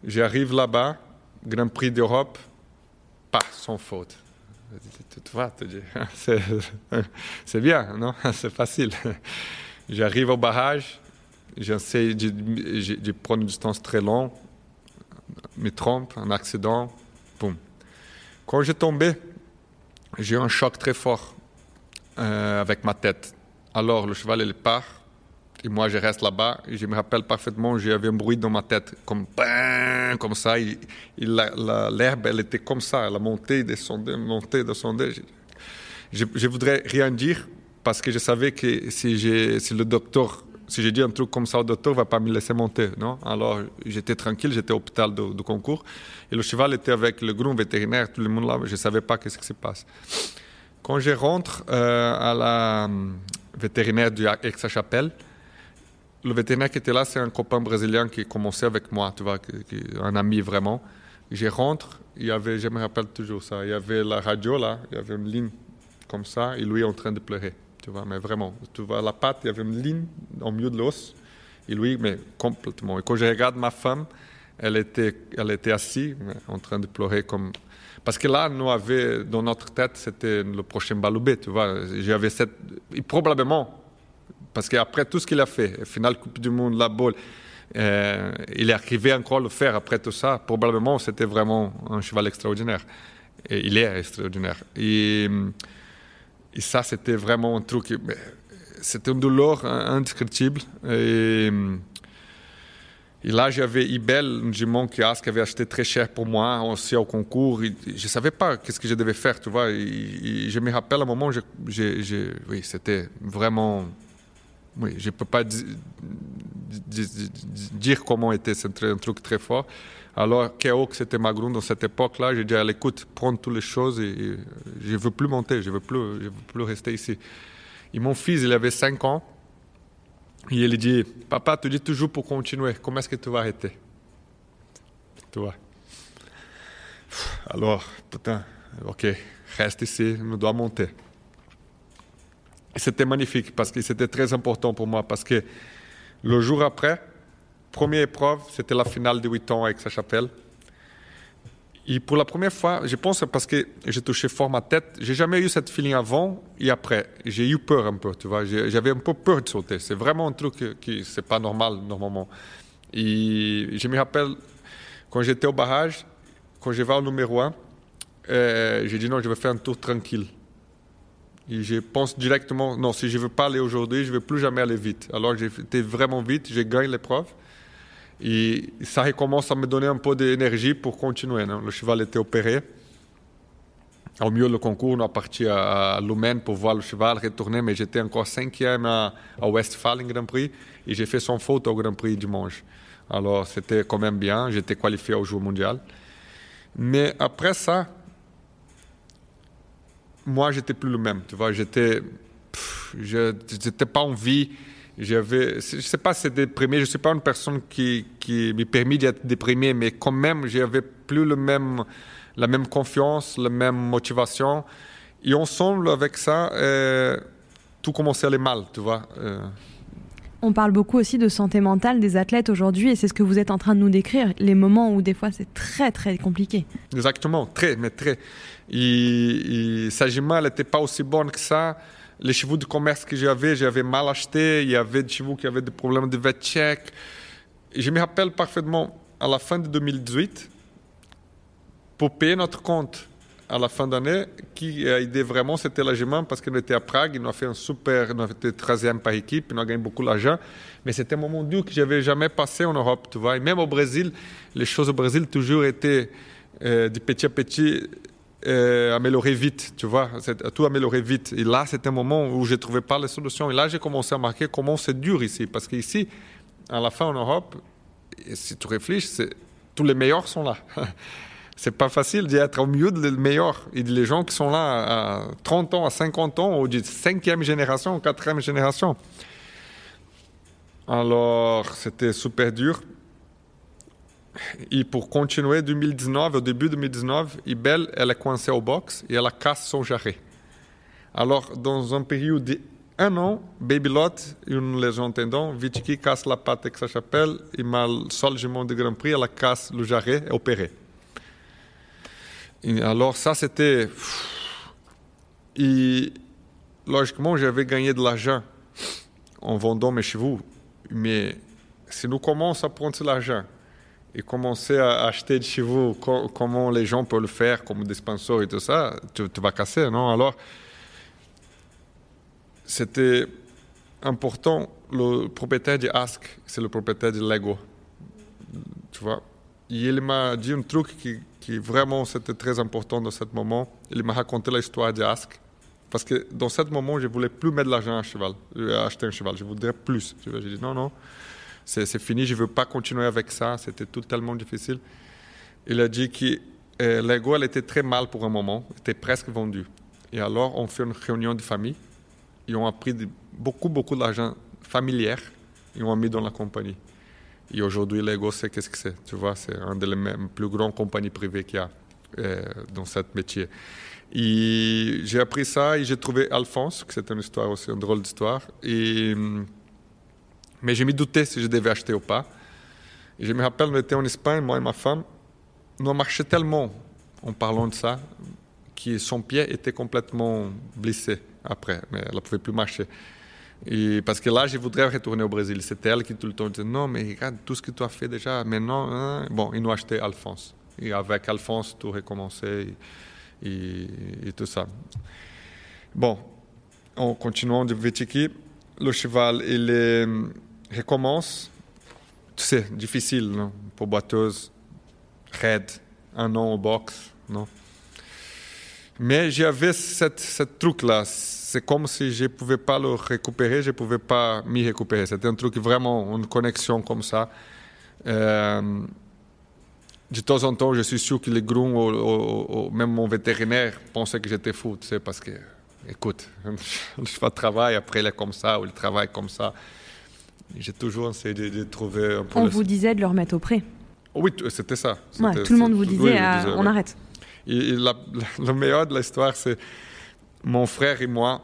J'arrive là-bas, Grand Prix d'Europe, pas sans faute. Tu vois, c'est bien, non? C'est facile. J'arrive au barrage, j'essaie de, prendre une distance très longue me trompe, un accident, boum. Quand j'ai tombé, j'ai eu un choc très fort euh, avec ma tête. Alors le cheval, il part, et moi, je reste là-bas. Et je me rappelle parfaitement, j'avais un bruit dans ma tête, comme comme ça. L'herbe, elle était comme ça, elle a monté, descendu, monté, descendu. Je, je, voudrais rien dire parce que je savais que si, si le docteur si j'ai dit un truc comme ça au docteur, il va pas me laisser monter, non? Alors j'étais tranquille, j'étais au hôpital de, concours et le cheval était avec le groom vétérinaire, tout le monde là, je savais pas qu'est-ce qui se passe. Quand je rentre euh, à la euh, vétérinaire du Aix-Chapelle, le vétérinaire qui était là, c'est un copain brésilien qui commençait avec moi, tu vois, un ami vraiment. Je rentre, il y avait, je me rappelle toujours ça, il y avait la radio là, il y avait une ligne comme ça, et lui en train de pleurer tu vois, mais vraiment, tu vois, la patte, il y avait une ligne au milieu de l'os, et lui, mais complètement. Et quand je regarde ma femme, elle était, elle était assise, en train de pleurer comme... Parce que là, nous avions, dans notre tête, c'était le prochain Baloubé, tu vois. J'avais cette... Et probablement, parce qu'après tout ce qu'il a fait, finale Coupe du Monde, la boule, euh, il est arrivé encore à le faire après tout ça. Probablement, c'était vraiment un cheval extraordinaire. Et il est extraordinaire. Et... Et ça, c'était vraiment un truc. C'était une douleur indescriptible. Et, et là, j'avais Ibel, un jument qui avait acheté très cher pour moi, aussi au concours. je ne savais pas qu'est-ce que je devais faire, tu vois. Et, je me rappelle un moment, oui, c'était vraiment. Oui, je ne peux pas dire comment était. C'était un truc très fort. Alors, Kéo, c'était ma grande dans cette époque-là, j'ai dit, à l'écoute, prends toutes les choses et, je ne veux plus monter, je ne veux, plus, je veux plus rester ici. Et mon fils, il avait 5 ans, et il dit, papa, tu dis toujours pour continuer, comment est-ce que tu vas arrêter? Tu vois? Alors, putain, ok, reste ici, on doit monter. C'était magnifique parce que c'était très important pour moi parce que le jour après, Première épreuve, c'était la finale de 8 ans avec sa chapelle. Et pour la première fois, je pense parce que j'ai touché fort ma tête, j'ai jamais eu cette feeling avant et après. J'ai eu peur un peu, tu vois. J'avais un peu peur de sauter. C'est vraiment un truc qui c'est pas normal normalement. Et je me rappelle quand j'étais au barrage, quand je vais au numéro 1, euh, j'ai dit non, je vais faire un tour tranquille. Et je pense directement, non, si je ne veux pas aller aujourd'hui, je ne vais plus jamais aller vite. Alors été vraiment vite, j'ai gagné l'épreuve. Et ça recommence à me donner un peu d'énergie pour continuer. Le cheval était opéré. Au milieu du concours, on est parti à, Lumen pour voir le cheval retourner, mais j'étais encore cinquième à, à Westphalen Grand Prix et j'ai fait son faute au Grand Prix dimanche. Alors c'était quand même bien, j'étais qualifié au jour mondial. Mais après ça, moi j'étais plus le même, tu vois, j'étais je n'étais pas en vie. J'avais, je sais pas si c'est déprimé, je ne suis pas une personne qui, qui m'est permis d'être déprimé, mais quand même, j'avais plus le même, la même confiance, la même motivation. Et ensemble, avec ça, euh, tout commençait à aller mal, tu vois. Euh. On parle beaucoup aussi de santé mentale des athlètes aujourd'hui et c'est ce que vous êtes en train de nous décrire, les moments où des fois c'est très très compliqué. Exactement, très, mais très. Et, et Sajima, elle n'était pas aussi bonne que ça. Les chevaux de commerce que j'avais, j'avais mal acheté. Il y avait des chevaux qui avaient des problèmes de vet check. Je me rappelle parfaitement, à la fin de 2018, pour payer notre compte à la fin d'année, qui a aidé vraiment, c'était l'agement parce qu'on était à Prague, ils ont fait un super, on était 13e par équipe, ils ont gagné beaucoup d'argent. Mais c'était un moment dur que j'avais jamais passé en Europe, tu vois. Et même au Brésil, les choses au Brésil toujours étaient euh, petit à petit euh, améliorées vite, tu vois. Tout amélioré vite. Et là, c'était un moment où je ne trouvais pas les solutions. Et là, j'ai commencé à marquer comment c'est dur ici. Parce qu'ici, à la fin en Europe, si tu réfléchis, tous les meilleurs sont là. c'est pas facile d'être au milieu des meilleurs. Et les gens qui sont là à 30 ans, à 50 ans, ou de 5e génération, 4e génération. Alors, c'était super dur. Et pour continuer, 2019, au début de 2019, Ibel, elle est coincée au box et elle a cassé son jarret. Alors, dans un période d'un an, Baby Lot, une légende tendon, Vitiki casse la patte avec sa chapelle, et mal sol de Grand Prix, elle casse le jarret et opéré alors ça, c'était... Et logiquement, j'avais gagné de l'argent en vendant mes chevaux. Mais si nous commençons à prendre de l'argent et commencer à acheter des chevaux, comment les gens peuvent le faire, comme des et tout ça, tu, vas casser, non? Alors, c'était important. Le propriétaire de Ask, c'est le propriétaire de Lego. Tu vois? Il m'a dit un truc qui, qui vraiment c'était très important dans ce moment. Il m'a raconté l'histoire d'Ask. Parce que dans ce moment, je ne voulais plus mettre de l'argent à cheval, acheter un cheval. Je voudrais plus. J'ai dit non, non, c'est fini, je ne veux pas continuer avec ça. C'était tout tellement difficile. Il a dit que euh, l'ego, elle était très mal pour un moment, était presque vendue. Et alors, on fait une réunion de famille. Ils ont appris beaucoup, beaucoup d'argent familier. Ils ont mis dans la compagnie. Et aujourd'hui, Lego, c'est qu'est-ce que c'est Tu vois, c'est une des plus grandes compagnies privées qu'il y a euh, dans ce métier. Et j'ai appris ça et j'ai trouvé Alphonse, que c'est une histoire aussi, une drôle d'histoire. Et, mais je me doutais si je devais acheter ou pas. Je me rappelle, on était en Espagne, moi et ma femme. Nous marchait tellement en parlant de ça que son pied était complètement blessé après, mais elle ne pouvait plus marcher. Et parce que là, je voudrais retourner au Brésil. C'était elle qui tout le temps disait Non, mais regarde tout ce que tu as fait déjà. Maintenant, hein. bon, ils nous acheté Alphonse. Et avec Alphonse, tout recommençait et, tout ça. Bon, en continuant de Vétiki, le cheval, il recommence. C'est difficile non? pour boiteuse, raide, un an au box. Non? Mais j'avais cette, cette truc-là c'est comme si je ne pouvais pas le récupérer, je ne pouvais pas m'y récupérer. C'était un truc vraiment, une connexion comme ça. Euh, de temps en temps, je suis sûr que les grooms, ou, même mon vétérinaire, pensaient que j'étais fou, tu sais, parce que, écoute, le cheval travaille, après il est comme ça, ou il travaille comme ça. J'ai toujours essayé de, trouver un peu... On vous disait de le remettre au pré Oui, c'était ça. Ouais, tout le monde vous disait, on arrête. Et, le meilleur de l'histoire, c'est mon frère et moi,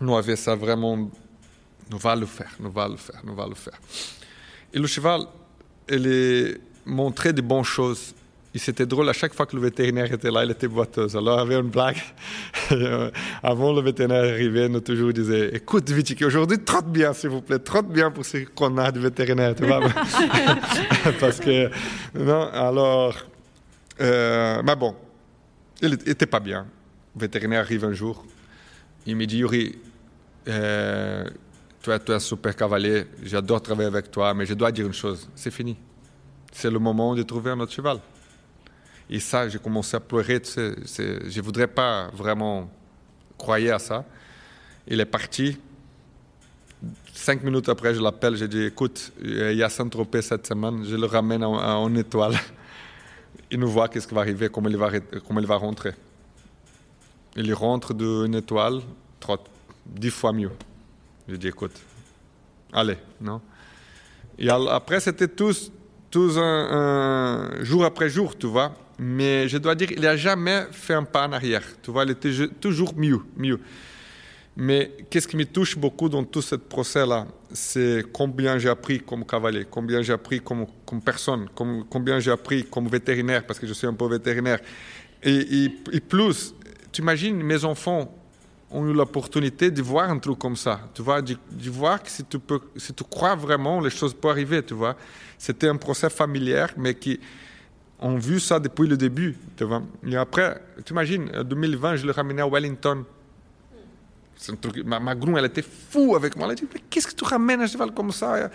nous avions ça vraiment, nous allons le faire, nous allons le faire, nous allons le faire. Et le cheval, il montrait de bonnes choses. Et c'était drôle, à chaque fois que le vétérinaire était là, il était boiteuse. Alors, il y avait une blague. Avant le vétérinaire arrivait, nous toujours disait Écoute, Vicky, aujourd'hui, trotte bien, s'il vous plaît, trotte bien pour ce qu'on a de vétérinaire, tu vois. Parce que, non, alors. Euh, mais bon, il n'était pas bien. Le vétérinaire arrive un jour, il me dit Yuri, euh, tu, es, un super cavalier, j'adore travailler avec toi, mais je dois dire une chose c'est fini. C'est le moment de trouver un autre cheval. Et ça, j'ai commencé à pleurer. je ne voudrais pas vraiment croire à ça. Il est parti. Cinq minutes après, je l'appelle, j'ai dit Écoute, il y a Saint-Tropez cette semaine, je le ramène en, en étoile. Il nous voit qu'est-ce qui va arriver, comment il va, comment il va rentrer. Il rentre d'une étoile, trotte dix fois mieux. J'ai dit, écoute, allez, non? Et après, c'était tous, tous un, jour après jour, tu vois? Mais je dois dire, il n'a jamais fait un pas en arrière. Tu vois, il était toujours mieux, mieux. Mais qu'est-ce qui me touche beaucoup dans tout ce procès-là, c'est combien j'ai appris comme cavalier, combien j'ai appris comme, comme personne, combien j'ai appris comme vétérinaire, parce que je suis un peu vétérinaire. Et, plus, tu imagines, mes enfants ont eu l'opportunité de voir un truc comme ça, tu vois, de, voir que si tu, peux, si tu crois vraiment, les choses peuvent arriver, tu vois. C'était un procès familier, mais qui ont vu ça depuis le début, tu vois. Et après, tu imagines, en 2020, je le ramenais à Wellington ma, ma elle était fou avec moi. Elle dit, mais qu'est-ce que tu ramènes un cheval comme ça?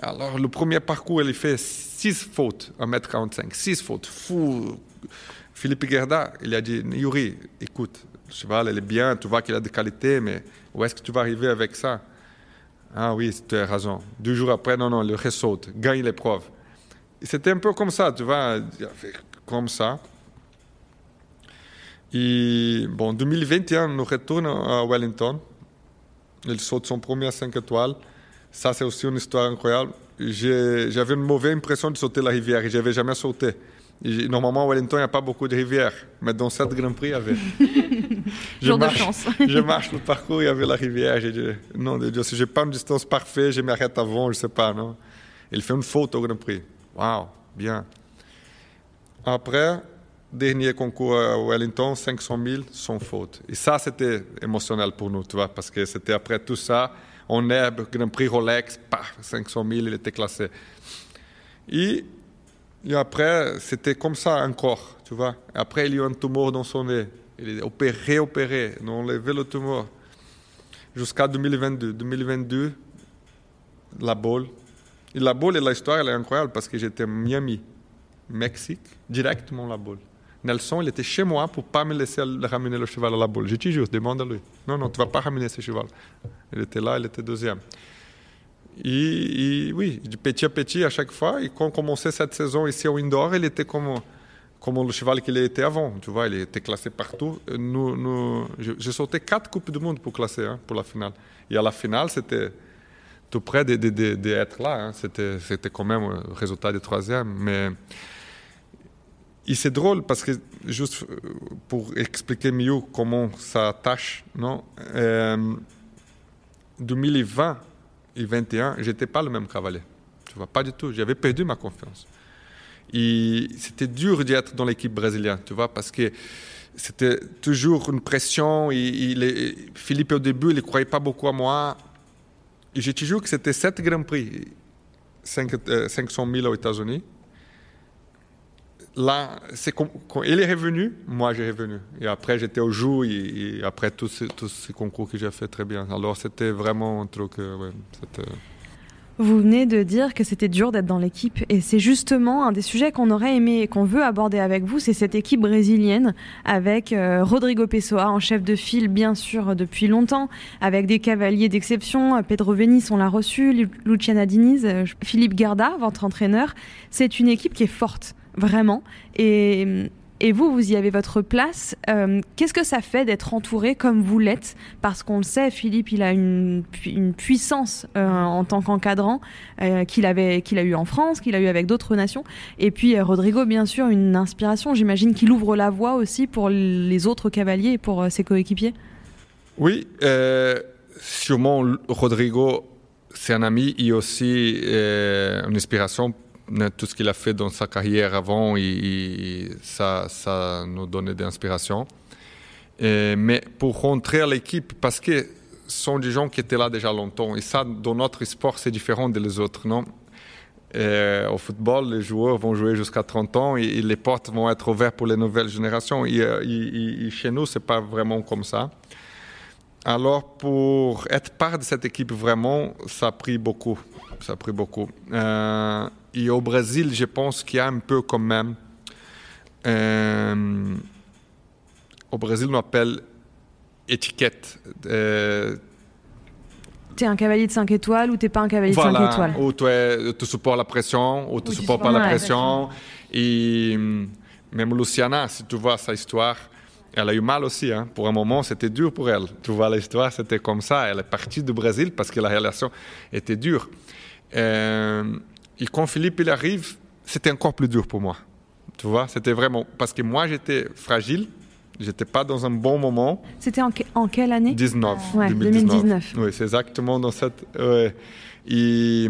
Alors, le premier parcours, elle fait 6 fautes, 1m45, 6 fautes, fou. Philippe Gerda, il a dit, Yuri, écoute, le cheval, elle est bien, tu vois qu'il a des qualités, mais où est-ce que tu vas arriver avec ça? Ah oui, tu as raison. Deux jours après, non, non, le ressaute, gagne l'épreuve. C'était un peu comme ça, tu vois, comme ça. Et bon, 2021, nous retournons à Wellington. Il saute son premier à 5 étoiles. Ça, c'est aussi une histoire incroyable. J'avais une mauvaise impression de sauter la rivière et je n'avais jamais sauté. normalement, à Wellington, il n'y a pas beaucoup de rivières, mais dans cette Grand Prix, il y avait. je, marche, de chance. je marche le parcours, il y avait la rivière. J'ai dit, non, si je n'ai pas une distance parfaite, je m'arrête avant, je ne sais pas. Non? Il fait une faute au Grand Prix. Waouh, bien. Après, dernier concours à Wellington, 500 000 sans faute. Et ça, c'était émotionnel pour nous, tu vois, parce que c'était après tout ça, en herbe, Grand Prix Rolex, paf, 500 000, il était classé. Et, après, c'était comme ça encore, tu vois. Après, il y a eu un tumeur dans son nez. Il est opéré, opéré, on a enlevé le tumeur. Jusqu'à 2022. 2022, la boule. Et la boule et l'histoire, elle est incroyable parce que j'étais Miami, Mexique, directement la boule. Nelson, il était chez moi pour pas me laisser ramener le cheval à la boule. Je te jure, demande à lui. Non, non, tu vas pas ramener ce cheval. Il était là, il était deuxième. Et, oui, petit à petit, à chaque fois, et quand on commençait cette saison ici au Indoor, il était comme, comme le cheval qu'il était avant. Tu vois, il était classé partout. Nous, nous, j'ai sauté quatre Coupes du Monde pour classer, hein, pour la finale. Et à la finale, c'était tout près d'être de, là. Hein. C'était, quand même le résultat du troisième. Mais et c'est drôle parce que, juste euh, pour expliquer mieux comment ça tâche, non, 2020 euh, et 2021, j'étais pas le même cavalier. Tu vois, pas du tout. J'avais perdu ma confiance. Et c'était dur d'être dans l'équipe brésilienne, tu vois, parce que c'était toujours une pression. Et, Philippe, au début, il ne croyait pas beaucoup à moi. Et j'ai toujours que c'était 7 Grands Prix, 5, 500 000 aux États-Unis là, c'est quand, il est revenu, moi j'ai revenu. Et après, j'étais au jour et, après tous ces, concours que j'ai fait très bien. Alors, c'était vraiment un truc. Euh, vous venez de dire que c'était dur d'être dans l'équipe et c'est justement un des sujets qu'on aurait aimé et qu'on veut aborder avec vous, c'est cette équipe brésilienne avec euh, Rodrigo Pessoa en chef de file bien sûr depuis longtemps, avec des cavaliers d'exception, Pedro Venis on l'a reçu, Luciana Diniz, euh, Philippe Garda, votre entraîneur. C'est une équipe qui est forte vraiment. Et, vous, vous y avez votre place. Euh, qu'est-ce que ça fait d'être entouré comme vous l'êtes? Parce qu'on le sait, Philippe, il a une, puissance euh, en tant qu'encadrant euh, qu'il qu'il a eu en France, qu'il a eu avec d'autres nations. Et puis Rodrigo, bien sûr, une inspiration. J'imagine qu'il ouvre la voie aussi pour les autres cavaliers et pour ses coéquipiers. Oui, sûrement Rodrigo, c'est un ami et aussi une inspiration tout ce qu'il a fait dans sa carrière avant, et, ça, nous donnait de l'inspiration. Mais pour rentrer à l'équipe, parce que ce sont des gens qui étaient là déjà longtemps, et ça, dans notre sport, c'est différent des autres, non? Au football, les joueurs vont jouer jusqu'à 30 ans et, les portes vont être ouvertes pour les nouvelles générations. Et, chez nous, c'est pas vraiment comme ça. Alors, pour être part de cette équipe, vraiment, ça a pris beaucoup. Ça a pris beaucoup. Euh, et au Brésil, je pense qu'il y a un peu quand même. Euh, au Brésil, on appelle étiquette. Euh, tu es un cavalier de 5 étoiles ou tu n'es pas un cavalier de 5 étoiles? Ou tu, tu supportes la pression ou tu ne supportes pas la pression. Et même Luciana, si tu vois sa histoire, Elle a eu mal aussi. Hein. Pour un moment, c'était dur pour elle. Tu vois, l'histoire, c'était comme ça. Elle est partie du Brésil parce que la relation était dure. Euh, et quand Philippe il arrive, c'était encore plus dur pour moi. Tu vois, c'était vraiment parce que moi j'étais fragile, j'étais pas dans un bon moment. C'était en, en, quelle année? 19. Ouais, 2019. Oui, c'est exactement dans cette. Ouais. Et,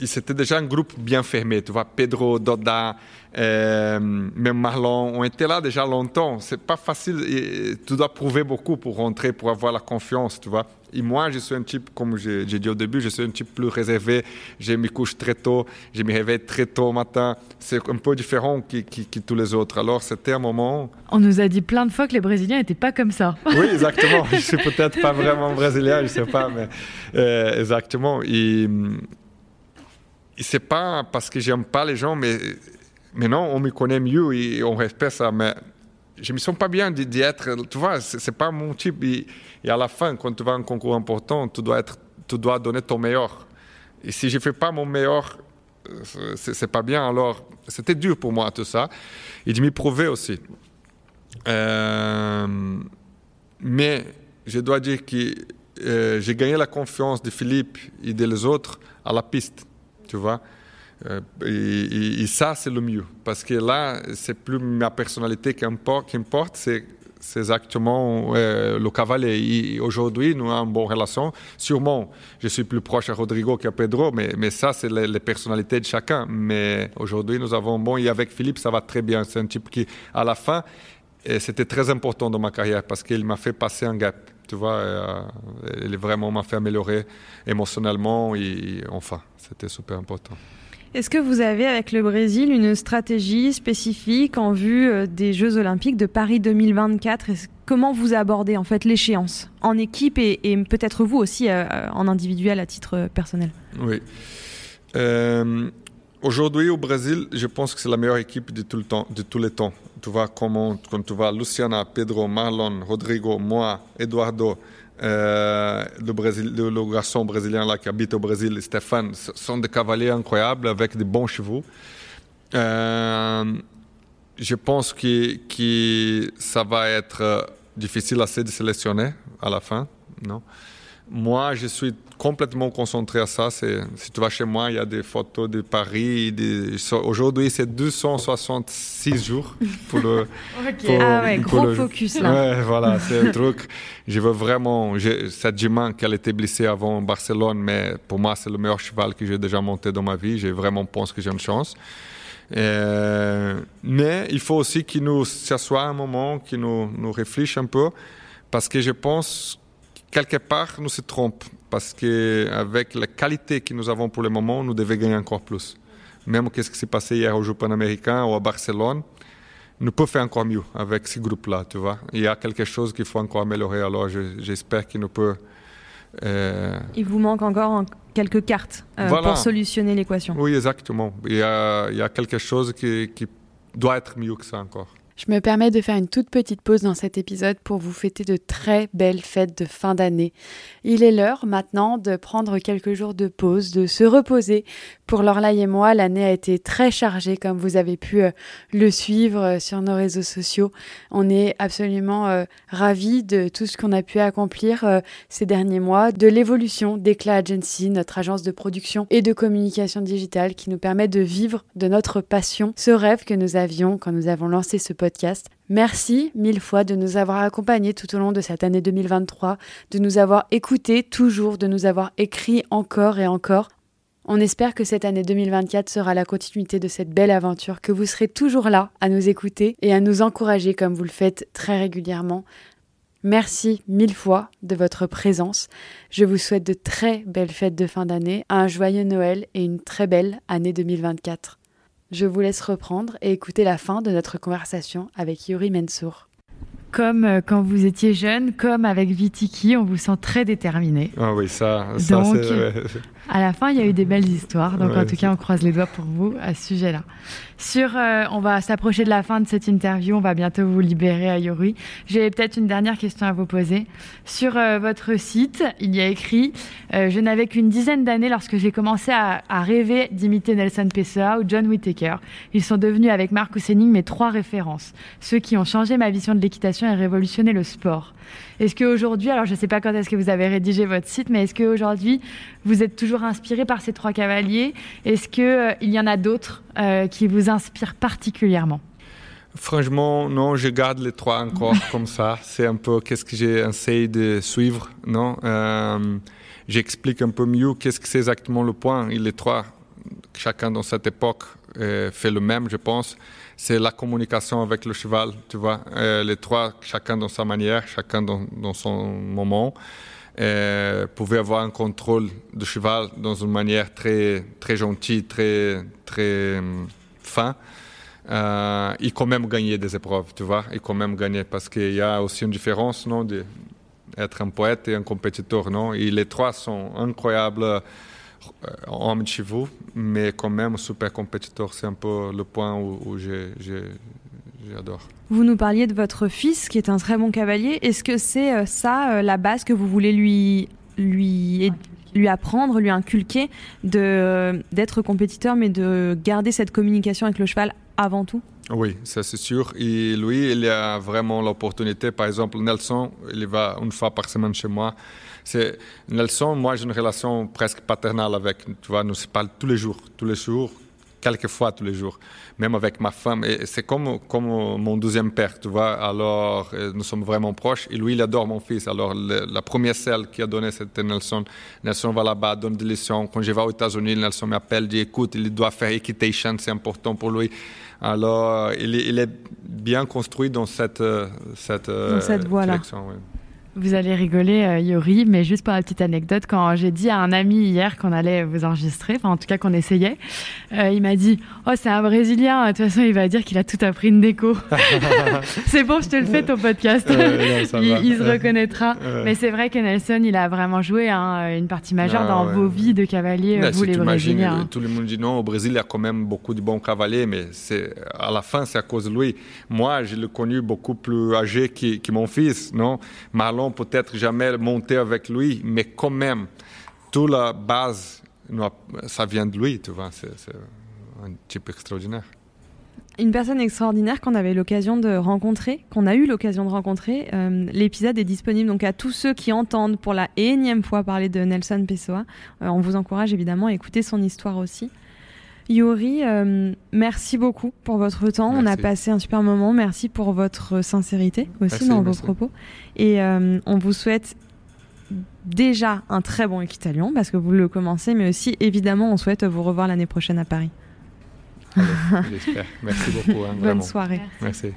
et c'était déjà un groupe bien fermé. Tu vois, Pedro, Doda, euh, même Marlon ont été là déjà longtemps. C'est pas facile. Et tu dois prouver beaucoup pour rentrer, pour avoir la confiance, tu vois. Et moi, je suis un type, comme j'ai dit au début, je suis un type plus réservé. Je me couche très tôt, je me réveille très tôt au matin. C'est un peu différent que, que, que, tous les autres. Alors, c'était un moment. On nous a dit plein de fois que les Brésiliens n'étaient pas comme ça. Oui, exactement. je suis peut-être pas vraiment brésilien, je sais pas, mais euh, exactement. Et, et c'est pas parce que j'aime pas les gens, mais maintenant on me connaît mieux et on respecte ça. Mais je me sens pas bien d'y être. Tu vois, c'est pas mon type. Et, à la fin, quand tu vas à un concours important, tu dois, être, tu dois donner ton meilleur. Et si je fais pas mon meilleur, c'est pas bien. Alors, c'était dur pour moi tout ça. Et de m'y prouver aussi. Euh, mais je dois dire que euh, j'ai gagné la confiance de Philippe et des autres à la piste. Tu vois euh, et, ça, c'est le mieux. Parce que là, c'est plus ma personnalité qui importe, c'est, exactement euh, le cavalier. Aujourd'hui, nous avons une bonne relation. Sûrement, je suis plus proche à Rodrigo qu'à Pedro, mais, ça, c'est les, personnalités de chacun. Mais aujourd'hui, nous avons bon. Et avec Philippe, ça va très bien. C'est un type qui, à la fin, c'était très important dans ma carrière parce qu'il m'a fait passer un gap. Tu vois, euh, il vraiment m'a fait améliorer émotionnellement et enfin, c'était super important. Est-ce que vous avez avec le Brésil une stratégie spécifique en vue des Jeux Olympiques de Paris 2024 Comment vous abordez en fait l'échéance? En équipe et, peut-être vous aussi euh, en individuel à titre personnel Oui. Euh, Aujourd'hui au Brésil, je pense que c'est la meilleure équipe de, tout le temps, de tous les temps. Tu vois comment, quand tu vois Luciana, Pedro, Marlon, Rodrigo, moi, Eduardo, euh, le, garçon brésilien là qui habite au Brésil, Stéphane, sont des cavaliers incroyables avec des bons chevaux. Euh, je pense que, que ça va être difficile assez de sélectionner à la fin, non? Moi, je suis complètement concentré à ça. Si tu vas chez moi, il y a des photos de Paris. Des... Aujourd'hui, c'est 266 jours pour le. okay. pour, ah ouais, pour gros le... focus là. Ouais, voilà, c'est un truc. Je veux vraiment. Cette jument qu'elle était blessée avant Barcelone, mais pour moi, c'est le meilleur cheval que j'ai déjà monté dans ma vie. Je vraiment pense que j'ai une chance. Euh, mais il faut aussi qu'il nous s'assoie un moment, qu'il nous, nous réfléchisse un peu, parce que je pense quelque part, nous se trompons parce qu'avec la qualité que nous avons pour le moment, nous devons gagner encore plus. Même qu'est-ce qui s'est passé hier au Jeux panaméricains ou à Barcelone, nous pouvons faire encore mieux avec ce groupe-là, tu vois. Il y a quelque chose qu'il faut encore améliorer, alors j'espère qu'il nous peut... Euh... Il vous manque encore quelques cartes euh, voilà. pour solutionner l'équation. Oui, exactement. Il y, a, il y a quelque chose qui, qui doit être mieux que ça encore. Je me permets de faire une toute petite pause dans cet épisode pour vous fêter de très belles fêtes de fin d'année. Il est l'heure maintenant de prendre quelques jours de pause, de se reposer. Pour Lorlaï et moi, l'année a été très chargée comme vous avez pu euh, le suivre euh, sur nos réseaux sociaux. On est absolument euh, ravis de tout ce qu'on a pu accomplir ces derniers mois, de l'évolution d'Eclat Agency, notre agence de production et de communication digitale qui nous permet de vivre de notre passion, ce rêve que nous avions quand nous avons lancé ce podcast Merci mille fois de nous avoir accompagnés tout au long de cette année 2023, de nous avoir écoutés toujours, de nous avoir écrit encore et encore. On espère que cette année 2024 sera la continuité de cette belle aventure, que vous serez toujours là à nous écouter et à nous encourager comme vous le faites très régulièrement. Merci mille fois de votre présence. Je vous souhaite de très belles fêtes de fin d'année, un joyeux Noël et une très belle année 2024. Je vous laisse reprendre et écouter la fin de notre conversation avec Yuri Mensour. Comme euh, quand vous étiez jeune, comme avec Vitiki, on vous sent très déterminé. Ah oui, ça, ça donc, c'est... à la fin, il y a eu des belles histoires. Donc, ouais, en tout cas, on croise les doigts pour vous à ce sujet-là. Sur, euh, on va s'approcher de la fin de cette interview, on va bientôt vous libérer à Yuri. J'ai peut-être une dernière question à vous poser. Sur euh, votre site, il y a écrit euh, Je n'avais qu'une dizaine d'années lorsque j'ai commencé à, à rêver d'imiter Nelson Pessoa ou John Whittaker. Ils sont devenus avec Marcus Henning mes trois références, ceux qui ont changé ma vision de l'équitation et révolutionné le sport. Est-ce qu'aujourd'hui, alors je ne sais pas quand est-ce que vous avez rédigé votre site, mais est-ce qu'aujourd'hui, vous êtes toujours inspiré par ces trois cavaliers? Est-ce qu'il euh, y en a d'autres euh, qui vous inspirent particulièrement Franchement, non, je garde les trois encore comme ça. C'est un peu qu'est-ce que j'essaie de suivre, non? Euh, J'explique un peu mieux qu'est-ce que c'est exactement le point. Et les trois, chacun dans cette époque, euh, fait le même, je pense c'est la communication avec le cheval, tu vois? Euh, les trois, chacun dans sa manière, chacun dans, dans son moment, euh, pouvaient avoir un contrôle de cheval dans une manière très, très gentille, très, très um, fin. Euh, et quand même gagner des épreuves, tu vois, et quand même gagner, parce qu'il y a aussi une différence, non, d'être un poète et un compétiteur, non, et les trois sont incroyables homme de chevaux, mais quand même super compétiteur. C'est un peu le point où, où j'adore. Vous nous parliez de votre fils qui est un très bon cavalier. Est-ce que c'est euh, ça euh, la base que vous voulez lui, lui, lui apprendre, lui inculquer de, d'être compétiteur, mais de garder cette communication avec le cheval avant tout oui, ça c'est sûr. Et lui, il a vraiment l'opportunité. Par exemple, Nelson, il va une fois par semaine chez moi. C'est Nelson, moi j'ai une relation presque paternelle avec. Tu vois, nous se parle tous les jours, tous les jours, quelquefois tous les jours, même avec ma femme. Et c'est comme, comme mon deuxième père, tu vois. Alors, euh, nous sommes vraiment proches. Et lui, il adore mon fils. Alors, le, la première selle qui a donné, c'était Nelson. Nelson va là-bas, donne des leçons. Quand je vais aux États-Unis, Nelson m'appelle, dit écoute, il doit faire equitation, c'est important pour lui. Alors, il est, il est, bien construit dans cette, euh, cette, dans cette voie-là. Oui. Vous allez rigoler, euh, Yori, mais juste pour la petite anecdote, quand j'ai dit à un ami hier qu'on allait vous enregistrer, enfin en tout cas qu'on essayait, euh, il m'a dit Oh, c'est un Brésilien, de toute façon, il va dire qu'il a tout appris une déco. c'est bon, je te le fais ton podcast. Euh, non, il, il, se reconnaîtra. mais c'est vrai que Nelson, il a vraiment joué hein, une partie majeure Ah, dans ouais. vos vies de cavalier, Mais vous si les Brésiliens. hein. Tout le monde dit non, au Brésil, il y a quand même beaucoup de bons cavaliers, mais à la fin, c'est à cause de lui. Moi, je l'ai connu beaucoup plus âgé que, que mon fils, non? Marlon, peut-être jamais monté avec lui, mais quand même, toute la base, ça vient de lui, tu vois. C'est c'est un type extraordinaire. Une personne extraordinaire qu'on avait l'occasion de rencontrer, qu'on a eu l'occasion de rencontrer. Euh, L'épisode est disponible donc à tous ceux qui entendent pour la énième fois parler de Nelson Pessoa. Euh, on vous encourage évidemment à écouter son histoire aussi. Yori, euh, merci beaucoup pour votre temps. On a passé un super moment. Merci pour votre sincérité aussi Merci, dans merci. vos propos. Et euh, on vous souhaite déjà un très bon équitalion parce que vous le commencez, mais aussi évidemment on souhaite vous revoir l'année prochaine à Paris. J'espère. Merci beaucoup. hein, Bonne vraiment. soirée. Merci.